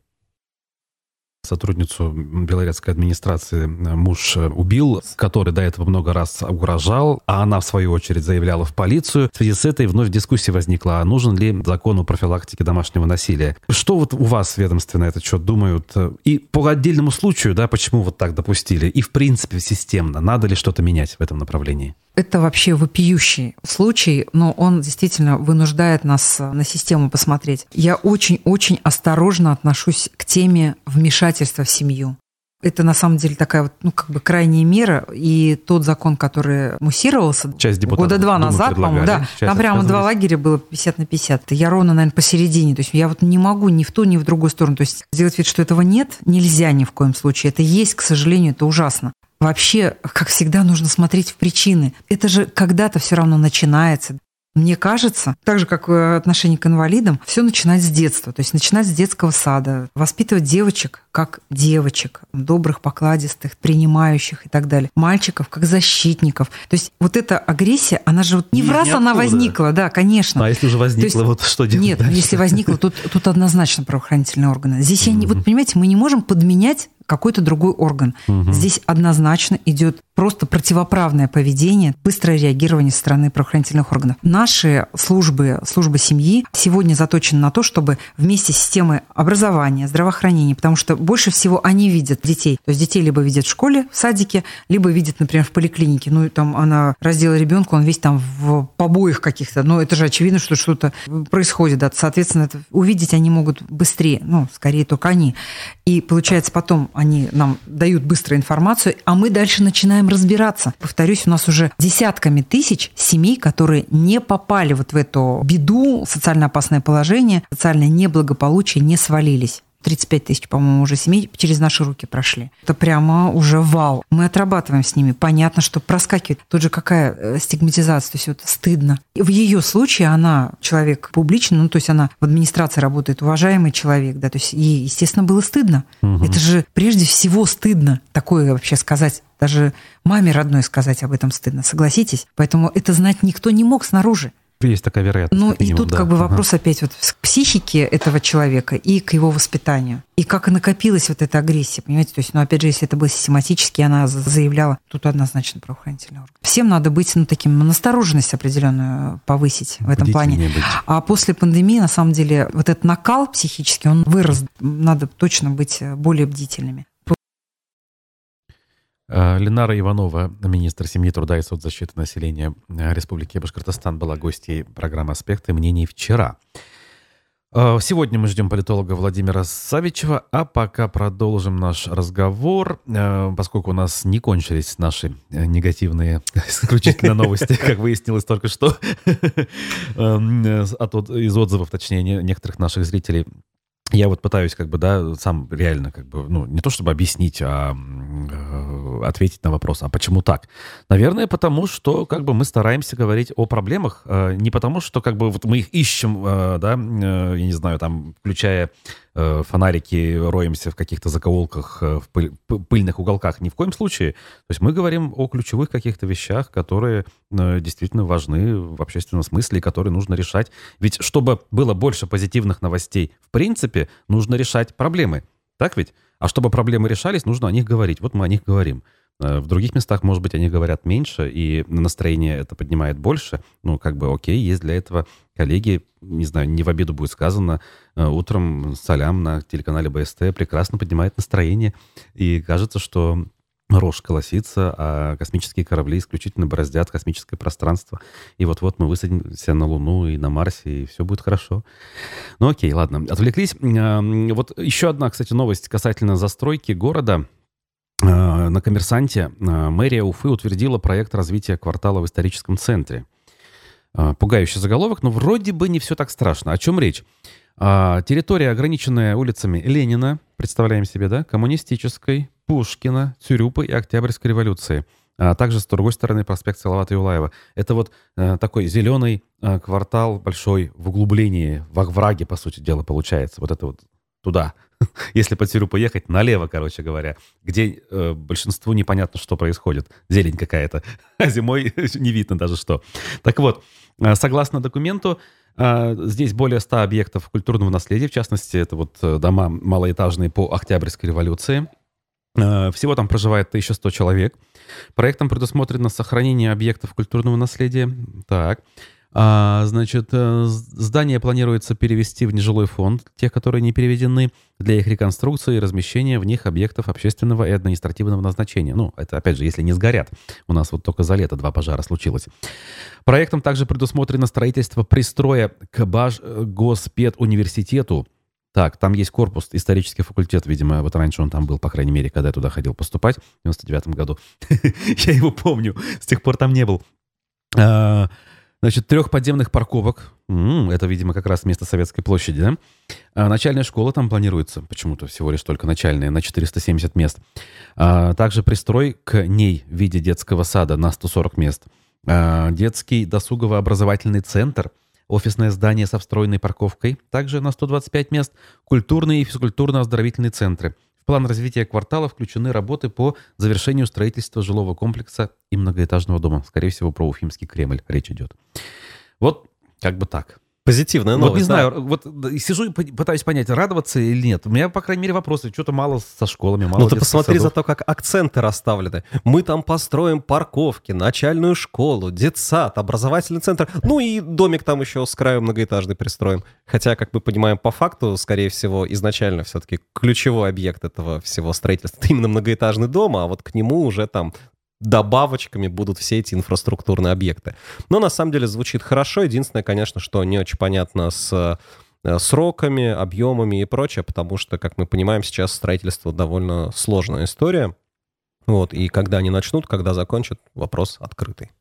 сотрудницу белорусской администрации э, муж э, убил, который до этого много раз угрожал, а она, в свою очередь, заявляла в полицию. В связи с этой вновь дискуссия возникла, а нужен ли закон о профилактике домашнего насилия. Что вот у вас ведомственно этот счет думают? И по отдельному случаю, да, почему вот так допустили? И, в принципе, системно, надо ли что-то менять в этом направлении? Это вообще вопиющий случай, но он действительно вынуждает нас на систему посмотреть. Я очень-очень осторожно отношусь к теме вмешательства в семью. Это на самом деле такая вот, ну, как бы крайняя мера. И тот закон, который муссировался Часть года два назад, по-моему, да, там прямо два лагеря было 50 на 50. Я ровно, наверное, посередине. То есть я вот не могу ни в ту, ни в другую сторону. То есть сделать вид, что этого нет, нельзя ни в коем случае. Это есть, к сожалению, это ужасно. Вообще, как всегда, нужно смотреть в причины. Это же когда-то все равно начинается. Мне кажется, так же, как и отношение к инвалидам, все начинать с детства, то есть начинать с детского сада, воспитывать девочек как девочек, добрых, покладистых, принимающих и так далее, мальчиков как защитников. То есть вот эта агрессия, она же вот не, не в раз она возникла, да, конечно. А если уже возникла, есть, вот что делать Нет, дальше? если возникла, тут, тут однозначно правоохранительные органы. Здесь, mm-hmm. я не, вот понимаете, мы не можем подменять какой-то другой орган. Угу. Здесь однозначно идет просто противоправное поведение, быстрое реагирование со стороны правоохранительных органов. Наши службы, служба семьи сегодня заточены на то, чтобы вместе с системой образования, здравоохранения, потому что больше всего они видят детей. То есть детей либо видят в школе, в садике, либо видят, например, в поликлинике. Ну, там она раздела ребенка, он весь там в побоях каких-то. Но это же очевидно, что что-то происходит. Да. Соответственно, это увидеть они могут быстрее. Ну, скорее только они. И получается потом они нам дают быструю информацию, а мы дальше начинаем разбираться. Повторюсь, у нас уже десятками тысяч семей, которые не попали вот в эту беду, социально опасное положение, социальное неблагополучие, не свалились. 35 тысяч, по-моему, уже семей через наши руки прошли. Это прямо уже вау. Мы отрабатываем с ними. Понятно, что проскакивает. Тут же какая э, стигматизация, то есть это стыдно. И в ее случае она человек публичный, ну то есть она в администрации работает, уважаемый человек, да, то есть ей, естественно, было стыдно. Угу. Это же прежде всего стыдно такое вообще сказать даже маме родной сказать об этом стыдно, согласитесь? Поэтому это знать никто не мог снаружи. Есть такая вероятность. Ну, и тут да. как бы вопрос ага. опять вот к психике этого человека и к его воспитанию. И как накопилась вот эта агрессия, понимаете? То есть, ну, опять же, если это было систематически, она заявляла, тут однозначно правоохранительный орган. Всем надо быть, ну, таким, настороженность определенную повысить в этом плане. Быть. А после пандемии, на самом деле, вот этот накал психический, он вырос. Надо точно быть более бдительными. Э, Ленара Иванова, министр семьи, труда и соцзащиты населения э, Республики Башкортостан, была гостьей программы «Аспекты мнений» вчера. Э, сегодня мы ждем политолога Владимира Савичева, а пока продолжим наш разговор, поскольку у нас не кончились наши негативные исключительно новости, как выяснилось только что, из отзывов, точнее, некоторых наших зрителей я вот пытаюсь как бы, да, сам реально как бы, ну, не то чтобы объяснить, а э, ответить на вопрос, а почему так? Наверное, потому что как бы мы стараемся говорить о проблемах, э, не потому что как бы вот мы их ищем, э, да, э, я не знаю, там, включая Э, фонарики роемся в каких-то закоулках, э, в пыль, пыльных уголках. Ни в коем случае. То есть мы говорим о ключевых каких-то вещах, которые э, действительно важны в общественном смысле и которые нужно решать. Ведь чтобы было больше позитивных новостей, в принципе, нужно решать проблемы. Так ведь? А чтобы проблемы решались, нужно о них говорить. Вот мы о них говорим. Э, в других местах, может быть, они говорят меньше, и настроение это поднимает больше. Ну, как бы окей, есть для этого коллеги, не знаю, не в обиду будет сказано, э, утром Салям на телеканале БСТ прекрасно поднимает настроение, и кажется, что рожь колосится, а космические корабли исключительно бороздят космическое пространство. И вот-вот мы высадимся на Луну и на Марсе, и все будет хорошо. Ну окей, ладно, отвлеклись. Вот еще одна, кстати, новость касательно застройки города. Э, на «Коммерсанте» э, мэрия Уфы утвердила проект развития квартала в историческом центре. Э, пугающий заголовок, но вроде бы не все так страшно. О чем речь? Территория, ограниченная улицами Ленина, представляем себе, да, коммунистической, Пушкина, Цюрюпа и Октябрьской революции. А также с другой стороны проспект Салавата Юлаева. Это вот э, такой зеленый э, квартал большой в углублении, в враге, по сути дела, получается. Вот это вот туда. Если по Тиру поехать, налево, короче говоря, где э, большинству непонятно, что происходит. Зелень какая-то. А зимой не видно даже что. Так вот, э, согласно документу, э, здесь более 100 объектов культурного наследия, в частности, это вот э, дома малоэтажные по Октябрьской революции. Всего там проживает 1100 человек. Проектом предусмотрено сохранение объектов культурного наследия. Так. А, значит, э, здание планируется перевести в нежилой фонд, те, которые не переведены, для их реконструкции и размещения в них объектов общественного и административного назначения. Ну, это, опять же, если не сгорят. У нас вот только за лето два пожара случилось. Проектом также предусмотрено строительство пристроя к Баш э, Госпедуниверситету, так, там есть корпус, исторический факультет, видимо, вот раньше он там был, по крайней мере, когда я туда ходил поступать, в 99 году. Я его помню, с тех пор там не был. Значит, трех подземных парковок. М-м, это, видимо, как раз место Советской площади, да? А начальная школа там планируется, почему-то всего лишь только начальная, на 470 мест. А также пристрой к ней в виде детского сада на 140 мест. А детский досугово-образовательный центр, офисное здание со встроенной парковкой, также на 125 мест, культурные и физкультурно-оздоровительные центры – в план развития квартала включены работы по завершению строительства жилого комплекса и многоэтажного дома. Скорее всего, про Уфимский Кремль речь идет. Вот как бы так. Позитивная новость. Вот не знаю, да. вот сижу и пытаюсь понять, радоваться или нет. У меня, по крайней мере, вопросы. Что-то мало со школами, мало Ну ты посмотри за то, как акценты расставлены. Мы там построим парковки, начальную школу, детсад, образовательный центр. Ну и домик там еще с краю многоэтажный пристроим. Хотя, как мы понимаем, по факту, скорее всего, изначально все-таки ключевой объект этого всего строительства это именно многоэтажный дом, а вот к нему уже там добавочками будут все эти инфраструктурные объекты. Но на самом деле звучит хорошо. Единственное, конечно, что не очень понятно с сроками, объемами и прочее, потому что, как мы понимаем, сейчас строительство довольно сложная история. Вот, и когда они начнут, когда закончат, вопрос открытый.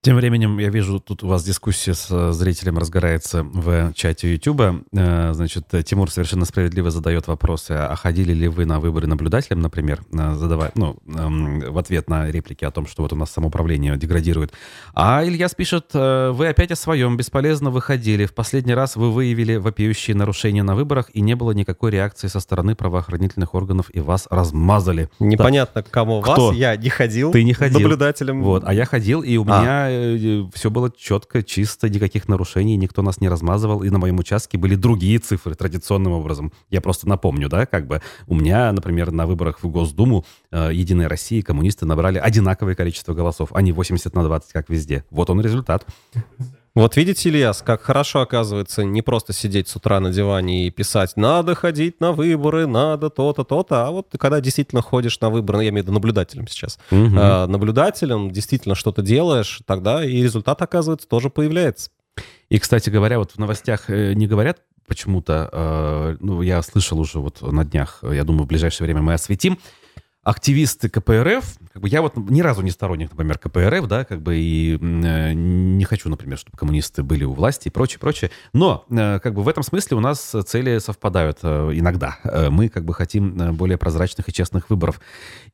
Тем временем я вижу, тут у вас дискуссия с э, зрителем разгорается в чате YouTube. Э, значит, Тимур совершенно справедливо задает вопросы, а ходили ли вы на выборы наблюдателем, например, э, задавая, ну, эм, в ответ на реплики о том, что вот у нас самоуправление деградирует. А Ильяс пишет, вы опять о своем, бесполезно выходили. В последний раз вы выявили вопиющие нарушения на выборах, и не было никакой реакции со стороны правоохранительных органов, и вас размазали. Непонятно, так. кому Кто? вас, я не ходил. Ты не ходил. Наблюдателем. Вот, а я ходил, и у а. меня Э, все было четко, чисто, никаких нарушений, никто нас не размазывал, и на моем участке были другие цифры традиционным образом. Я просто напомню, да, как бы у меня, например, на выборах в Госдуму э, Единая Россия коммунисты набрали одинаковое количество голосов, а не 80 на 20, как везде. Вот он результат. Вот видите, Ильяс, как хорошо оказывается не просто сидеть с утра на диване и писать «надо ходить на выборы, надо то-то, то-то», а вот когда действительно ходишь на выборы, ну, я имею в виду наблюдателем сейчас, угу. а, наблюдателем действительно что-то делаешь, тогда и результат, оказывается, тоже появляется. И, кстати говоря, вот в новостях э, не говорят почему-то, э, ну, я слышал уже вот на днях, я думаю, в ближайшее время мы осветим, активисты КПРФ, как бы я вот ни разу не сторонник, например, КПРФ, да, как бы и э, не хочу, например, чтобы коммунисты были у власти и прочее, прочее. Но э, как бы в этом смысле у нас цели совпадают э, иногда. Э, мы как бы хотим э, более прозрачных и честных выборов.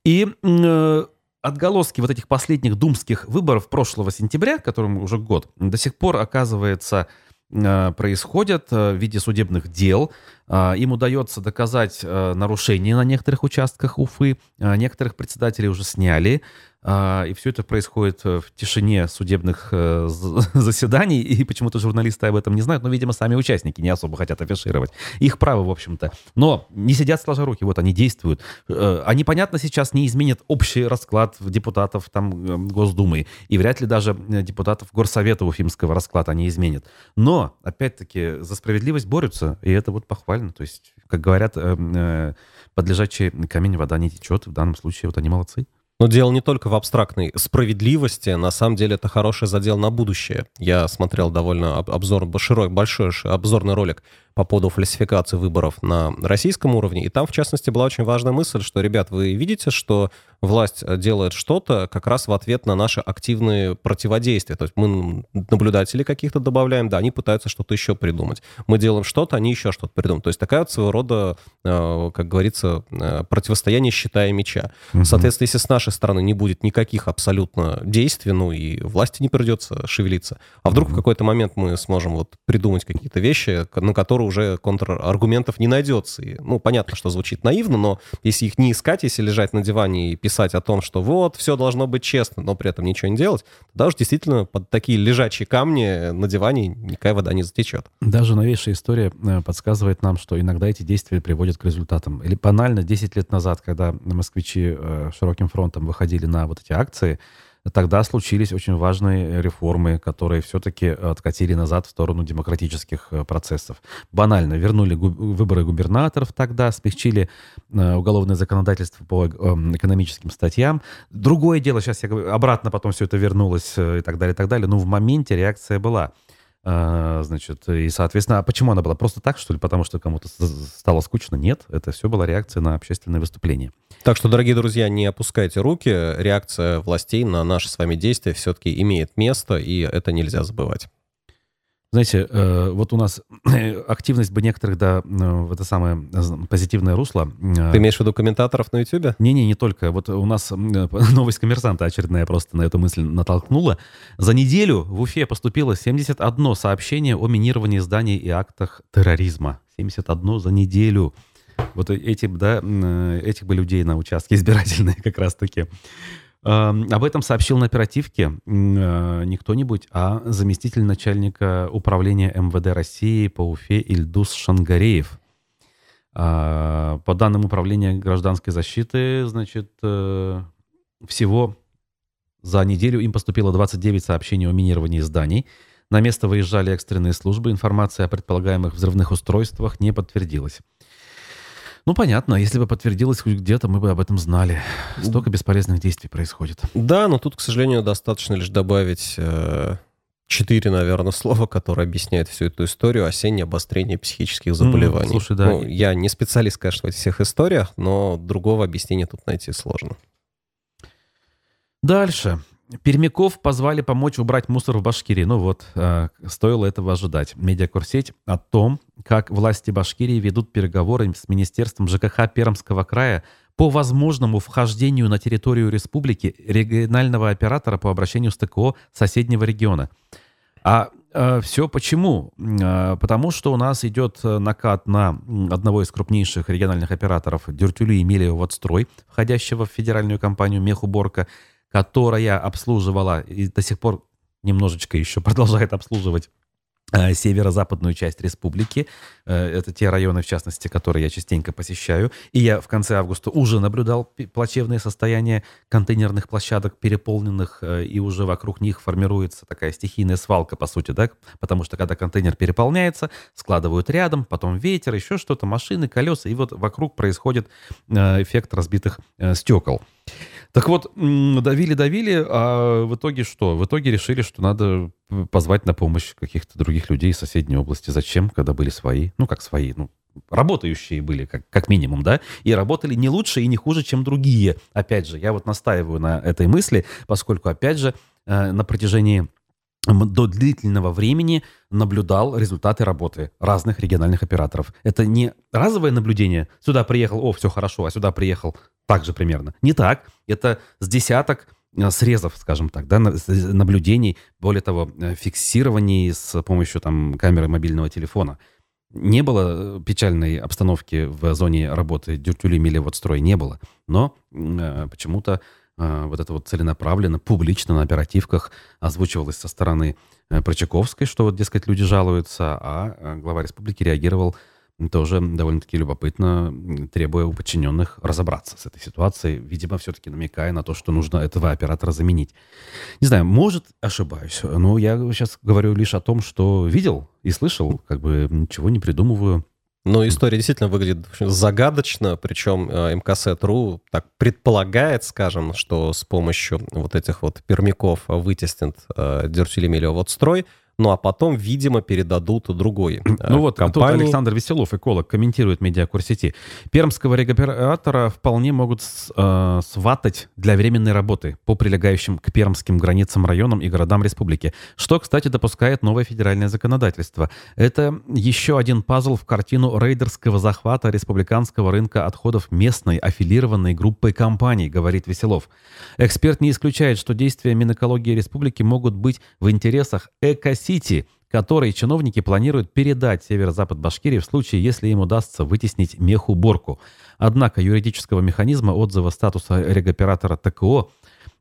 И э, отголоски вот этих последних думских выборов прошлого сентября, которым уже год, до сих пор оказывается Э, происходят э, в виде судебных дел. Э, им удается доказать нарушения на некоторых участках Уфы. Некоторых председателей уже сняли. А, и все это происходит э, в тишине судебных э, заседаний, и почему-то журналисты об этом не знают, но, видимо, сами участники не особо хотят афишировать. Их право, в общем-то. Но не сидят сложа руки, вот они действуют. Э, они, понятно, сейчас не изменят общий расклад депутатов там Госдумы, и вряд ли даже депутатов Горсовета Уфимского расклад они изменят. Но, опять-таки, за справедливость борются, и это вот похвально. То есть, как говорят, под лежачий камень вода не течет. В данном случае вот они молодцы. Но дело не только в абстрактной справедливости, на самом деле это хороший задел на будущее. Я смотрел довольно обзор, большой, большой обзорный ролик по поводу фальсификации выборов на российском уровне. И там, в частности, была очень важная мысль, что, ребят, вы видите, что власть э, делает что-то как раз в ответ на наши активные противодействия. То есть мы наблюдателей каких-то добавляем, да, они пытаются что-то еще придумать. Мы делаем что-то, они еще что-то придумают. То есть такая вот своего рода, э, как говорится, э, противостояние щита и меча. Угу. Соответственно, если с нашей стороны не будет никаких абсолютно действий, ну и власти не придется шевелиться, а вдруг угу. в какой-то момент мы сможем вот придумать какие-то вещи, на которые уже контраргументов не найдется. И, ну, понятно, что звучит наивно, но если их не искать, если лежать на диване и писать о том, что вот, все должно быть честно, но при этом ничего не делать, тогда уж действительно под такие лежачие камни на диване никакая вода не затечет. Даже новейшая история э, подсказывает нам, что иногда эти действия приводят к результатам. Или банально 10 лет назад, когда москвичи э, широким фронтом выходили на вот эти акции, тогда случились очень важные реформы, которые все-таки откатили назад в сторону демократических э, процессов. Банально вернули выборы губернаторов тогда, смягчили э, уголовное законодательство по эм, экономическим статьям. Другое дело, сейчас я говорю, обратно потом все это вернулось э, и так далее, и так далее. Но в моменте реакция была. А, значит, и, соответственно, а почему она была? Просто так, что ли? Потому что кому-то стало скучно? Нет, это все была реакция на общественное выступление. Так что, дорогие друзья, не опускайте руки. Реакция властей на наши с вами действия все-таки имеет место, и это нельзя забывать. Знаете, э, вот у нас активность бы некоторых, да, в это самое позитивное русло. Э, Ты имеешь в виду комментаторов на YouTube? Не-не, не только. Вот у нас новость коммерсанта очередная просто на эту мысль натолкнула. За неделю в Уфе поступило 71 сообщение о минировании зданий и актах терроризма. 71 за неделю. Вот эти, да, э, этих бы людей на участке избирательные как раз-таки. Об этом сообщил на оперативке э, не кто-нибудь, а заместитель начальника управления МВД России по Уфе Ильдус Шангареев. А, по данным Управления гражданской защиты, значит, э, всего за неделю им поступило 29 сообщений о минировании зданий. На место выезжали экстренные службы. Информация о предполагаемых взрывных устройствах не подтвердилась. Ну, понятно, если бы подтвердилось хоть где-то, мы бы об этом знали. Столько бесполезных действий происходит. Да, но тут, к сожалению, достаточно лишь добавить э, четыре, наверное, слова, которые объясняют всю эту историю осеннее обострение психических заболеваний. Mm, слушай, да. Ну, я не специалист, конечно, в этих всех историях, но другого объяснения тут найти сложно. Дальше. Пермяков позвали помочь убрать мусор в Башкирии. Ну вот, э, стоило этого ожидать. Медиакурсеть о том, как власти Башкирии ведут переговоры с Министерством ЖКХ Пермского края по возможному вхождению на территорию республики регионального оператора по обращению с ТКО соседнего региона. А э, все почему? Э, потому что у нас идет накат на одного из крупнейших региональных операторов Дюртюли Эмилия Водстрой, входящего в федеральную компанию Мехуборка, которая обслуживала и до сих пор немножечко еще продолжает обслуживать э, северо-западную часть республики. Э, это те районы, в частности, которые я частенько посещаю. И я в конце августа уже наблюдал плачевное состояние контейнерных площадок, переполненных, э, и уже вокруг них формируется такая стихийная свалка, по сути, да? Потому что когда контейнер переполняется, складывают рядом, потом ветер, еще что-то, машины, колеса, и вот вокруг происходит эффект разбитых стекол. Так вот, давили-давили, а в итоге что? В итоге решили, что надо позвать на помощь каких-то других людей из соседней области. Зачем, когда были свои? Ну, как свои, ну, работающие были, как, как минимум, да, и работали не лучше и не хуже, чем другие. Опять же, я вот настаиваю на этой мысли, поскольку, опять же, э, на протяжении до длительного времени наблюдал результаты работы разных региональных операторов. Это не разовое наблюдение. Сюда приехал, о, все хорошо, а сюда приехал так же примерно. Не так. Это с десяток э, срезов, скажем так, да, наблюдений, более того, э, фиксирований с помощью там камеры мобильного телефона. Не было э, печальной обстановки в зоне работы Дюртюли Милеводстрой, не было. Но э, почему-то э, вот это вот целенаправленно, публично на оперативках озвучивалось со стороны э, Прочаковской, что вот, дескать, люди жалуются, а глава республики реагировал тоже довольно-таки любопытно, требуя у подчиненных разобраться с этой ситуацией, видимо, все-таки намекая на то, что нужно этого оператора заменить. Не знаю, может, ошибаюсь, но я сейчас говорю лишь о том, что видел и слышал, как бы ничего не придумываю. Но история действительно выглядит загадочно, причем э, МКС.ру так предполагает, скажем, что с помощью вот этих вот пермяков вытеснит э, вот строй ну а потом, видимо, передадут другой э, Ну вот, компании. тут Александр Веселов, эколог, комментирует медиакурс сети. Пермского регоператора вполне могут э, сватать для временной работы по прилегающим к пермским границам районам и городам республики, что, кстати, допускает новое федеральное законодательство. Это еще один пазл в картину рейдерского захвата республиканского рынка отходов местной аффилированной группой компаний, говорит Веселов. Эксперт не исключает, что действия Минэкологии республики могут быть в интересах экосистемы Сити, который чиновники планируют передать северо-запад Башкирии в случае, если им удастся вытеснить мехуборку. Однако юридического механизма отзыва статуса регоператора ТКО,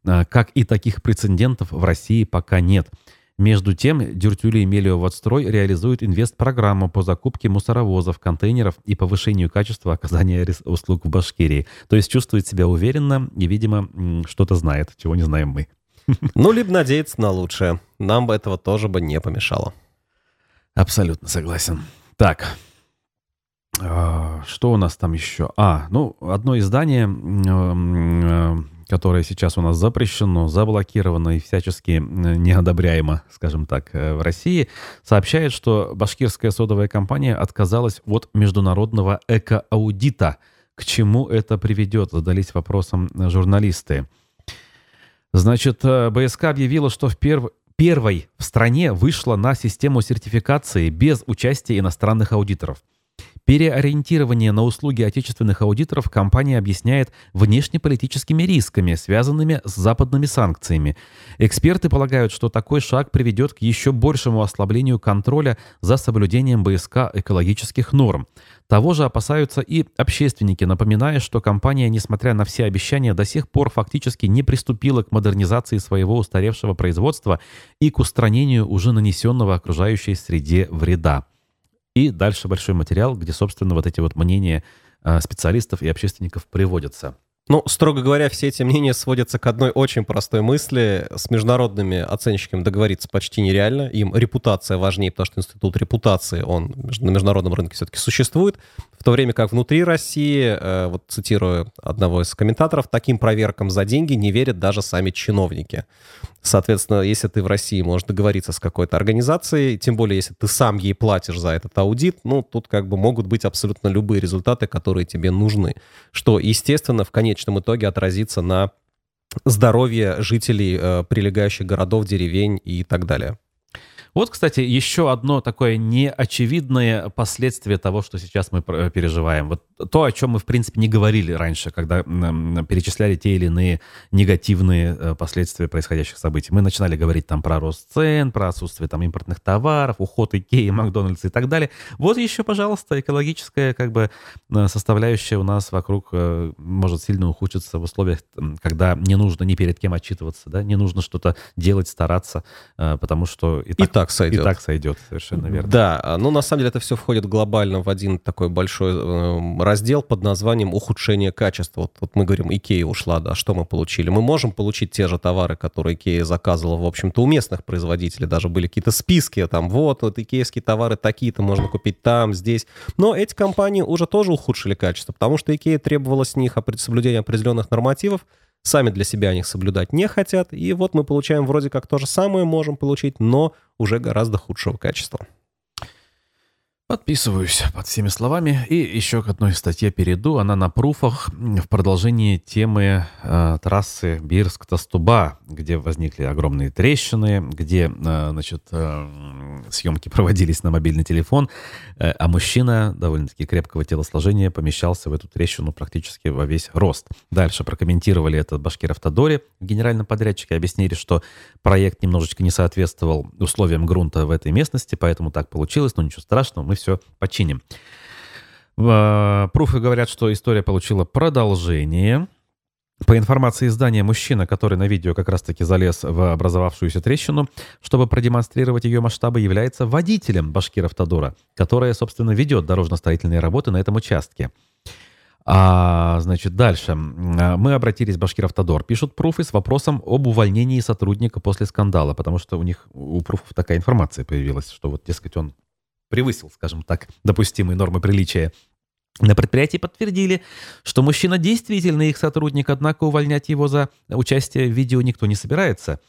э, как и таких прецедентов в России пока нет. Между тем, Дюртюли Мелио Водстрой реализует инвестпрограмму по закупке мусоровозов, контейнеров и повышению качества оказания услуг в Башкирии. То есть чувствует себя уверенно и, видимо, что-то знает, чего не знаем мы. Ну, либо надеяться на лучшее. Нам бы этого тоже бы не помешало. Абсолютно согласен. Так, а, что у нас там еще? А, ну, одно издание, э, которое сейчас у нас запрещено, заблокировано и всячески неодобряемо, скажем так, э, в России, сообщает, что башкирская содовая компания отказалась от международного экоаудита. К чему это приведет, задались вопросом журналисты. Значит, э, БСК объявила, что в перв... первой в стране вышла на систему сертификации без участия иностранных аудиторов. Переориентирование на услуги отечественных аудиторов компания объясняет внешнеполитическими рисками, связанными с западными санкциями. Эксперты полагают, что такой шаг приведет к еще большему ослаблению контроля за соблюдением БСК экологических норм. Того же опасаются и общественники, напоминая, что компания, несмотря на все обещания, до сих пор фактически не приступила к модернизации своего устаревшего производства и к устранению уже нанесенного окружающей среде вреда. И дальше большой материал, где, собственно, вот эти вот мнения а, специалистов и общественников приводятся. Ну, строго говоря, все эти мнения сводятся к одной очень простой мысли. С международными оценщиками договориться почти нереально. Им репутация важнее, потому что институт репутации, он на международном рынке все-таки существует. В то время как внутри России, э, вот цитирую одного из комментаторов, таким проверкам за деньги не верят даже сами чиновники. Соответственно, если ты в России можешь договориться с какой-то организацией, тем более если ты сам ей платишь за этот аудит, ну, тут как бы могут быть абсолютно любые результаты, которые тебе нужны. Что, естественно, в конечном итоге отразится на здоровье жителей э, прилегающих городов, деревень и так далее. Вот, кстати, еще одно такое неочевидное последствие того, что сейчас мы переживаем. Вот то, о чем мы, в принципе, не говорили раньше, когда перечисляли те или иные негативные э, последствия происходящих событий. Мы начинали говорить там про рост цен, про отсутствие там импортных товаров, уход Икеи, Макдональдса и так далее. Вот еще, пожалуйста, экологическая как бы э, составляющая у нас вокруг э, может сильно ухудшиться в условиях, когда не нужно ни перед кем отчитываться, да, не нужно что-то делать, стараться, потому что и так, и так сойдет. И так сойдет, совершенно верно. Да, ну на самом деле это все входит глобально в один такой большой раздел под названием «Ухудшение качества». Вот, вот мы говорим, Икея ушла, да, что мы получили? Мы можем получить те же товары, которые Икея заказывала, в общем-то, у местных производителей. Даже были какие-то списки, там, вот, вот икеевские товары такие-то можно купить там, здесь. Но эти компании уже тоже ухудшили качество, потому что Икея требовала с них соблюдения определенных нормативов, сами для себя они соблюдать не хотят, и вот мы получаем вроде как то же самое, можем получить, но уже гораздо худшего качества. Подписываюсь под всеми словами. И еще к одной статье перейду. Она на пруфах в продолжении темы э, трассы Бирск-Тастуба, где возникли огромные трещины, где э, значит, э, съемки проводились на мобильный телефон, э, а мужчина довольно-таки крепкого телосложения помещался в эту трещину практически во весь рост. Дальше прокомментировали это Башкир Автодоре, генеральном подрядчике, объяснили, что проект немножечко не соответствовал условиям грунта в этой местности, поэтому так получилось, но ничего страшного, мы все починим. Пруфы говорят, что история получила продолжение. По информации издания, мужчина, который на видео как раз-таки залез в образовавшуюся трещину, чтобы продемонстрировать ее масштабы, является водителем Башкир Автодора, которая, собственно, ведет дорожно-строительные работы на этом участке. А, значит, дальше. Мы обратились в Башкир-Автодор. Пишут пруфы с вопросом об увольнении сотрудника после скандала, потому что у них, у пруфов такая информация появилась, что вот, дескать, он превысил, скажем так, допустимые нормы приличия. На предприятии подтвердили, что мужчина действительно их сотрудник, однако увольнять его за участие в видео никто не собирается.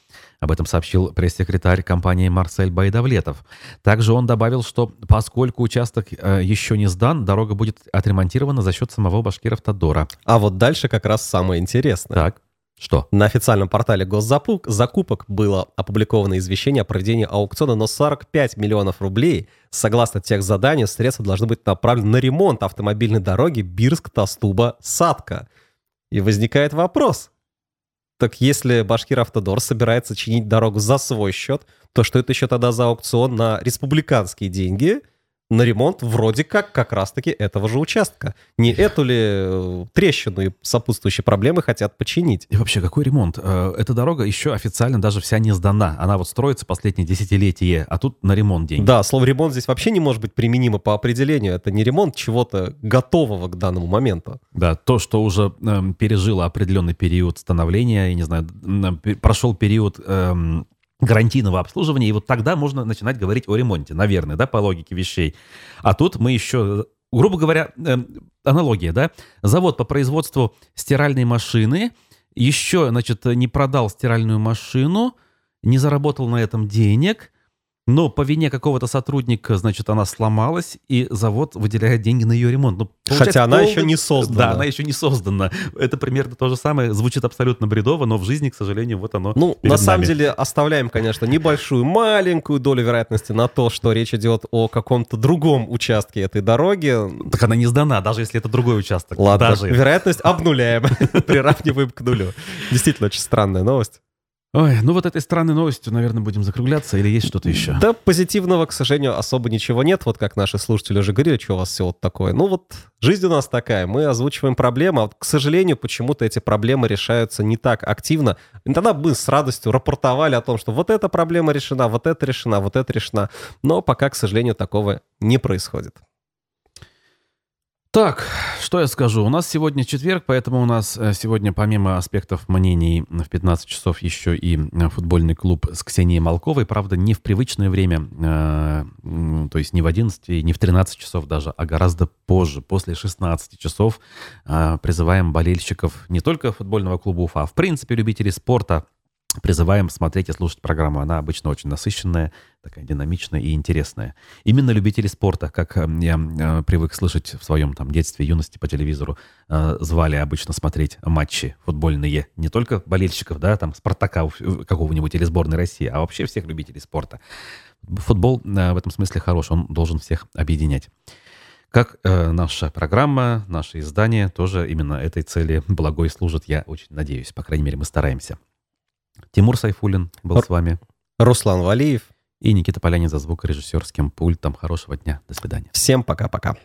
Об этом сообщил пресс-секретарь компании Марсель Байдавлетов. Также он добавил, что поскольку участок э, еще не сдан, дорога будет отремонтирована за счет самого Башкиров-Тодора. А вот дальше как раз самое интересное. Так. Что? На официальном портале госзакупок было опубликовано извещение о проведении аукциона на 45 миллионов рублей. Согласно тех заданий, средства должны быть направлены на ремонт автомобильной дороги Бирск-Тастуба-Садка. И возникает вопрос. Так если Башкир Автодор собирается чинить дорогу за свой счет, то что это еще тогда за аукцион на республиканские деньги – на ремонт вроде как как раз-таки этого же участка. Не эту ли э, трещину и сопутствующие проблемы хотят починить? И вообще, какой ремонт? Э, эта дорога еще официально даже вся не сдана. Она вот строится последние десятилетия, а тут на ремонт деньги. Да, слово ремонт здесь вообще не может быть применимо по определению. Это не ремонт чего-то готового к данному моменту. Да, то, что уже э, пережило определенный период становления, я не знаю, прошел период... Э, гарантийного обслуживания, и вот тогда можно начинать говорить о ремонте, наверное, да, по логике вещей. А тут мы еще, грубо говоря, э, аналогия, да, завод по производству стиральной машины еще, значит, не продал стиральную машину, не заработал на этом денег, но по вине какого-то сотрудника, значит, она сломалась, и завод выделяет деньги на ее ремонт. Ну, Хотя она полный... еще не создана. Да, она еще не создана. Это примерно то же самое. Звучит абсолютно бредово, но в жизни, к сожалению, вот оно Ну, на самом нами. деле, оставляем, конечно, небольшую, маленькую долю вероятности на то, что речь идет о каком-то другом участке этой дороги. Так она не сдана, даже если это другой участок. Ладно, даже... вероятность обнуляем, приравниваем к нулю. Действительно, очень странная новость. Ой, ну вот этой странной новостью, наверное, будем закругляться, или есть что-то еще? Да, позитивного, к сожалению, особо ничего нет. Вот как наши слушатели уже говорили, что у вас все вот такое. Ну вот жизнь у нас такая, мы озвучиваем проблемы, а вот, к сожалению, почему-то эти проблемы решаются не так активно. И тогда мы с радостью рапортовали о том, что вот эта проблема решена, вот эта решена, вот эта решена. Но пока, к сожалению, такого не происходит. Так, что я скажу? У нас сегодня четверг, поэтому у нас э, сегодня помимо аспектов мнений в 15 часов еще и э, футбольный клуб с Ксенией Малковой. Правда, не в привычное время, э, то есть не в 11 и не в 13 часов даже, а гораздо позже, после 16 часов. Призываем болельщиков не только футбольного клуба Уфа, а в принципе любителей спорта призываем смотреть и слушать программу. Она обычно очень насыщенная, такая динамичная и интересная. Именно любители спорта, как э, я э, привык слышать в своем там детстве, юности по телевизору, э, звали обычно смотреть матчи футбольные. Не только болельщиков, да, там, Спартака какого-нибудь или сборной России, а вообще всех любителей спорта. Футбол в этом смысле хорош, он должен всех объединять. Как э, наша программа, наше издание тоже именно этой цели благой служит, я очень надеюсь. По крайней мере, мы стараемся. Тимур Сайфулин был Р- с вами. Руслан Валиев. И Никита Полянин за звукорежиссерским пультом. Хорошего дня. До свидания. Всем пока-пока.